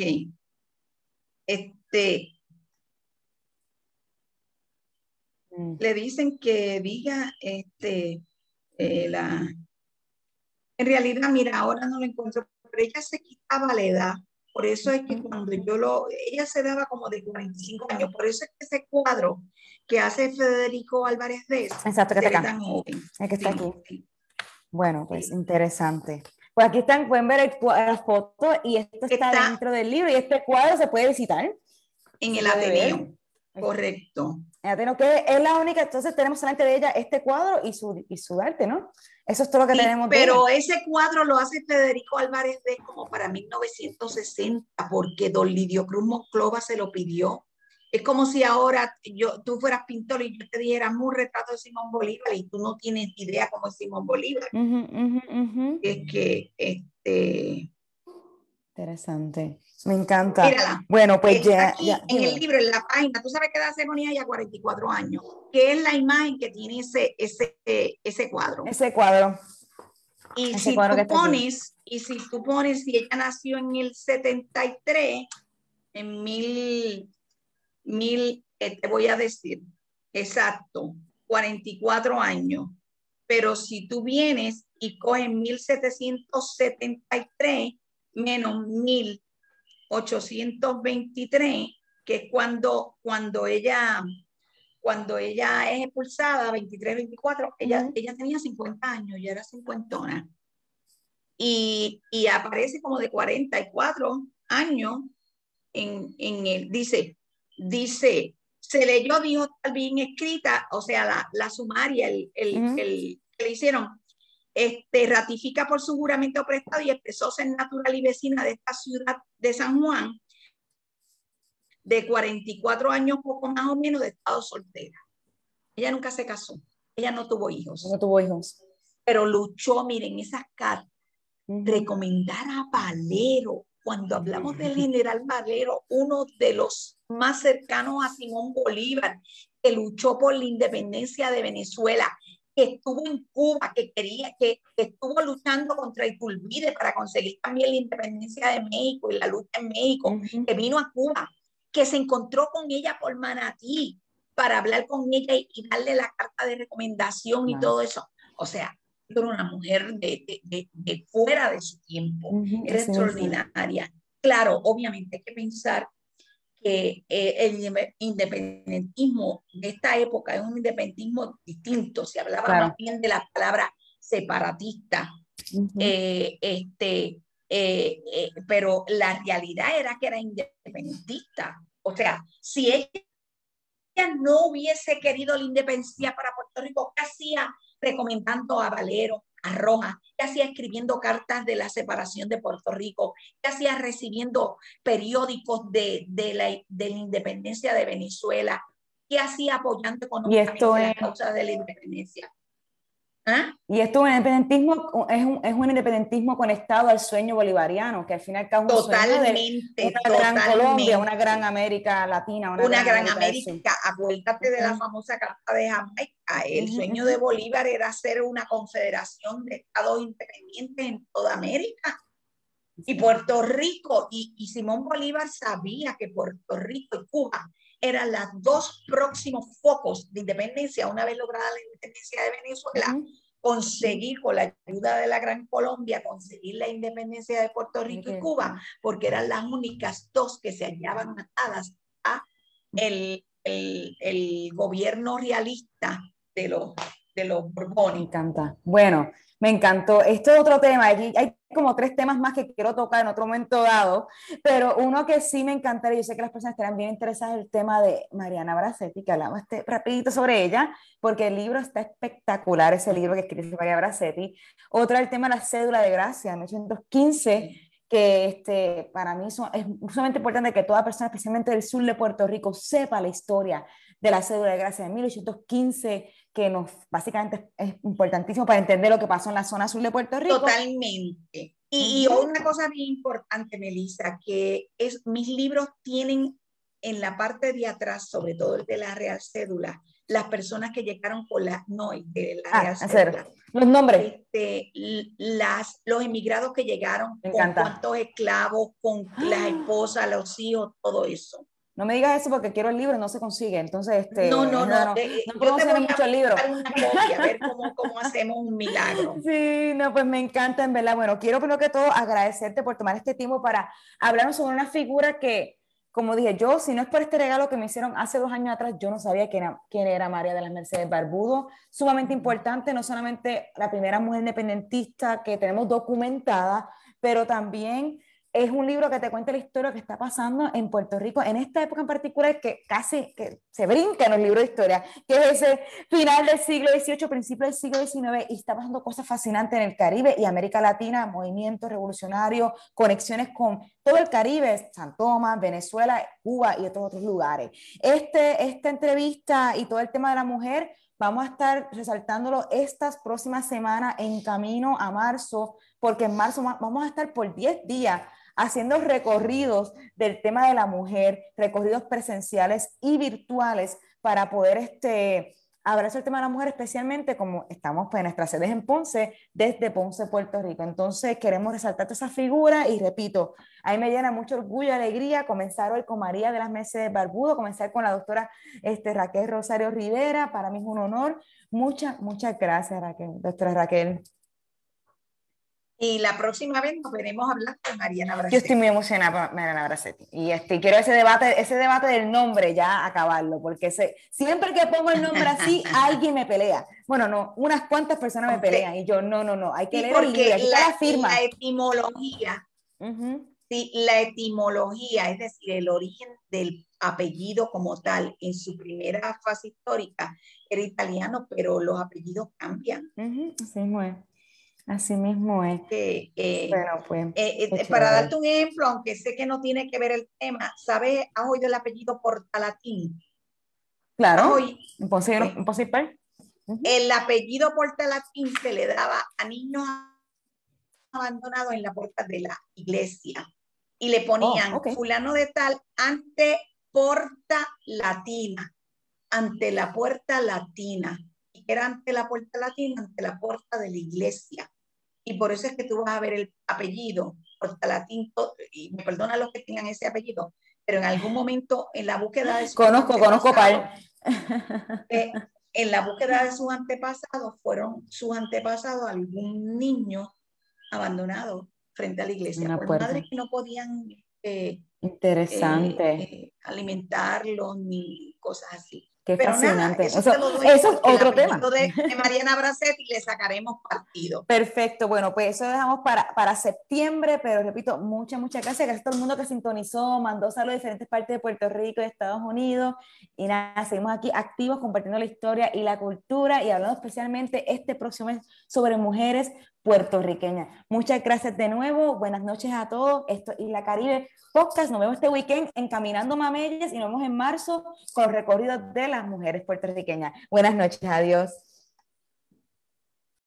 Este. Mm. Le dicen que diga este, eh, la. En realidad, mira, ahora no lo encuentro, pero ella se quitaba la edad. Por eso es que cuando yo lo, ella se daba como de 45 años, por eso es que ese cuadro que hace Federico Álvarez de Exacto, que está acá. Es que está aquí. Bueno, pues interesante. Pues aquí están, pueden ver el, la foto y esto está, dentro del libro y este cuadro se puede visitar. En el Ateneo, correcto. Que es la única, entonces tenemos delante de ella este cuadro y su, y su arte, ¿no? Eso es todo lo que tenemos. Pero ese cuadro lo hace Federico Álvarez de como para 1960, porque don Lidio Cruz Mosclova se lo pidió es como si ahora yo, tú fueras pintor y yo te dijera un retrato de Simón Bolívar y tú no tienes idea cómo es Simón Bolívar. Es que, este... Interesante. Me encanta. Bueno, pues ya, En el libro, en la página, tú sabes que da ponía ya 44 años, ¿Qué es la imagen que tiene ese, ese, ese cuadro. Ese cuadro. Y si tú pones, y si tú pones, si ella nació en el 73, en mil, mil, eh, te voy a decir, exacto, 44 años. Pero si tú vienes y coges 1773 menos 1823, que es cuando, cuando ella cuando ella es expulsada, 23, 24, ella, ella tenía 50 años, ya era cincuentona. Y, y aparece como de 44 años en, en el, dice, dice, se leyó, dijo tal bien escrita, o sea, la, la sumaria, el, el, el, que le hicieron, este, ratifica por su juramento prestado y expresó ser natural y vecina de esta ciudad de San Juan, de 44 años, poco más o menos, de estado soltera. Ella nunca se casó, ella no tuvo hijos. No tuvo hijos. Pero luchó, miren, esas cartas, recomendar a Valero, cuando hablamos del general Valero, uno de los más cercanos a Simón Bolívar, que luchó por la independencia de Venezuela, que estuvo en Cuba, que quería, que, estuvo luchando contra Iturbide para conseguir también la independencia de México y la lucha en México, que vino a Cuba, que se encontró con ella por Manatí para hablar con ella y, darle la carta de recomendación y todo eso. O sea, era una mujer de, de, de, fuera de su tiempo, era extraordinaria. Claro, obviamente hay que pensar que eh, el independentismo de esta época es un independentismo distinto. Se hablaba más bien de la palabra separatista. Eh, este, eh, pero la realidad era que era independentista. O sea, si ella no hubiese querido la independencia para Puerto Rico, ¿qué hacía recomendando a Valero, a Roja? ¿Qué hacía escribiendo cartas de la separación de Puerto Rico? ¿Qué hacía recibiendo periódicos de, de, la, de la independencia de Venezuela? ¿Qué hacía apoyando económicamente la causa de la independencia? ¿Ah? Y esto es un independentismo, es un, es un, independentismo conectado al sueño bolivariano, que al final un totalmente, una gran Colombia, una gran América Latina, una, gran, América. Acuérdate de la famosa carta de Jamaica. El sueño de Bolívar era hacer una confederación de estados independientes en toda América. Y Puerto Rico, y, y Simón Bolívar sabía que Puerto Rico y Cuba eran los dos próximos focos de independencia, una vez lograda la independencia de Venezuela, conseguir con la ayuda de la Gran Colombia, conseguir la independencia de Puerto Rico y Cuba, porque eran las únicas dos que se hallaban atadas a el, el, el gobierno realista de los, de los Borbones. Me encanta. Bueno, me encantó. Esto es otro tema. Hay como tres temas más que quiero tocar en otro momento dado, pero uno que sí me encantaría, yo sé que las personas estarán bien interesadas el tema de Mariana Bracetti, que hablamos este rapidito sobre ella, porque el libro está espectacular, ese libro que escribió María Bracetti. Otra, el tema de la cédula de gracia, 1915, que este, para mí son, es sumamente importante que toda persona, especialmente del sur de Puerto Rico, sepa la historia de la cédula de gracia de 1815, que nos básicamente es importantísimo para entender lo que pasó en la zona sur de Puerto Rico. Totalmente. Y, una cosa bien importante, Melissa, que es mis libros tienen en la parte de atrás, sobre todo el de la Real Cédula, las personas que llegaron por la no de la ah, Real Cédula. Los nombres. Este, las, los emigrados que llegaron, con cuántos esclavos, con las esposas, los hijos, todo eso. No me digas eso porque quiero el libro, no se consigue. Entonces, este, no, no, no, no, no podemos hacer mucho el libro. a ver cómo, cómo, hacemos un milagro. Sí, no, pues me encanta, en verdad. Bueno, quiero primero que todo agradecerte por tomar este tiempo para hablarnos sobre una figura que, como dije, yo, si no es por este regalo que me hicieron hace dos años atrás, yo no sabía quién era, quién era María de las Mercedes Barbudo. Sumamente importante, no solamente la primera mujer independentista que tenemos documentada, pero también es un libro que te cuenta la historia que está pasando en Puerto Rico en esta época en particular que casi que se brinca en los libros de historia, que es ese final del siglo XVIII, principio del siglo XIX, y está pasando cosas fascinantes en el Caribe y América Latina, movimientos revolucionarios, conexiones con todo el Caribe, San Tomás, Venezuela, Cuba y otros otros lugares. Este, esta entrevista y todo el tema de la mujer, vamos a estar resaltándolo estas próximas semanas en camino a marzo, porque en marzo vamos a estar por 10 días haciendo recorridos del tema de la mujer, recorridos presenciales y virtuales para poder este, abrazar el tema de la mujer, especialmente como estamos pues, en nuestras sedes en Ponce, desde Ponce, Puerto Rico. Entonces queremos resaltar esa figura y repito, a mí me llena mucho orgullo y alegría comenzar hoy con María de las Meses Barbudo, comenzar con la doctora este, Raquel Rosario Rivera, para mí es un honor. Muchas, muchas gracias, Raquel, doctora Raquel. Y la próxima vez nos veremos hablar con Mariana Bracetti. Yo estoy muy emocionada por Mariana Bracetti. Y este, quiero ese debate, ese debate del nombre ya acabarlo, porque siempre que pongo el nombre así, alguien me pelea. Bueno, no, unas cuantas personas me pelean y yo, no, no, no, hay que leer el libro, la, firma. La etimología, sí, la etimología, es decir, el origen del apellido como tal, en su primera fase histórica era italiano, pero los apellidos cambian. Sí, muy Así mismo es. Eh, pues, eh, eh, para darte un ejemplo, aunque sé que no tiene que ver el tema, ¿sabes? ¿Has oído el apellido Portalatín? Claro. Imposible, imposible. El apellido Portalatín se le daba a niños abandonados en la puerta de la iglesia y le ponían oh, fulano de tal ante porta latina, ante la puerta latina era ante la puerta latina, ante la puerta de la iglesia. Y por eso es que tú vas a ver el apellido, Puerta Latín, y me perdonan los que tengan ese apellido, pero en algún momento en la búsqueda de Conozco, conozco para eh, en la búsqueda de sus antepasados, fueron sus antepasados algún niño abandonado frente a la iglesia, por madres que no podían eh, Interesante. Eh, alimentarlos ni cosas así. Qué Pero fascinante. eso, eso, lo doy eso es otro tema. De, de Mariana Bracetti le sacaremos partido. Perfecto, bueno, pues eso dejamos para, para septiembre, pero repito, muchas, muchas gracias. Gracias a todo el mundo que sintonizó, mandó saludos de diferentes partes de Puerto Rico, de Estados Unidos. Y nada, seguimos aquí activos compartiendo la historia y la cultura y hablando especialmente este próximo mes sobre mujeres puertorriqueñas. Muchas gracias de nuevo, buenas noches a todos. Esto es Isla Caribe Podcast. Nos vemos este weekend en Caminando Mameyes y nos vemos en marzo con el recorrido de las mujeres puertorriqueñas. Buenas noches, adiós.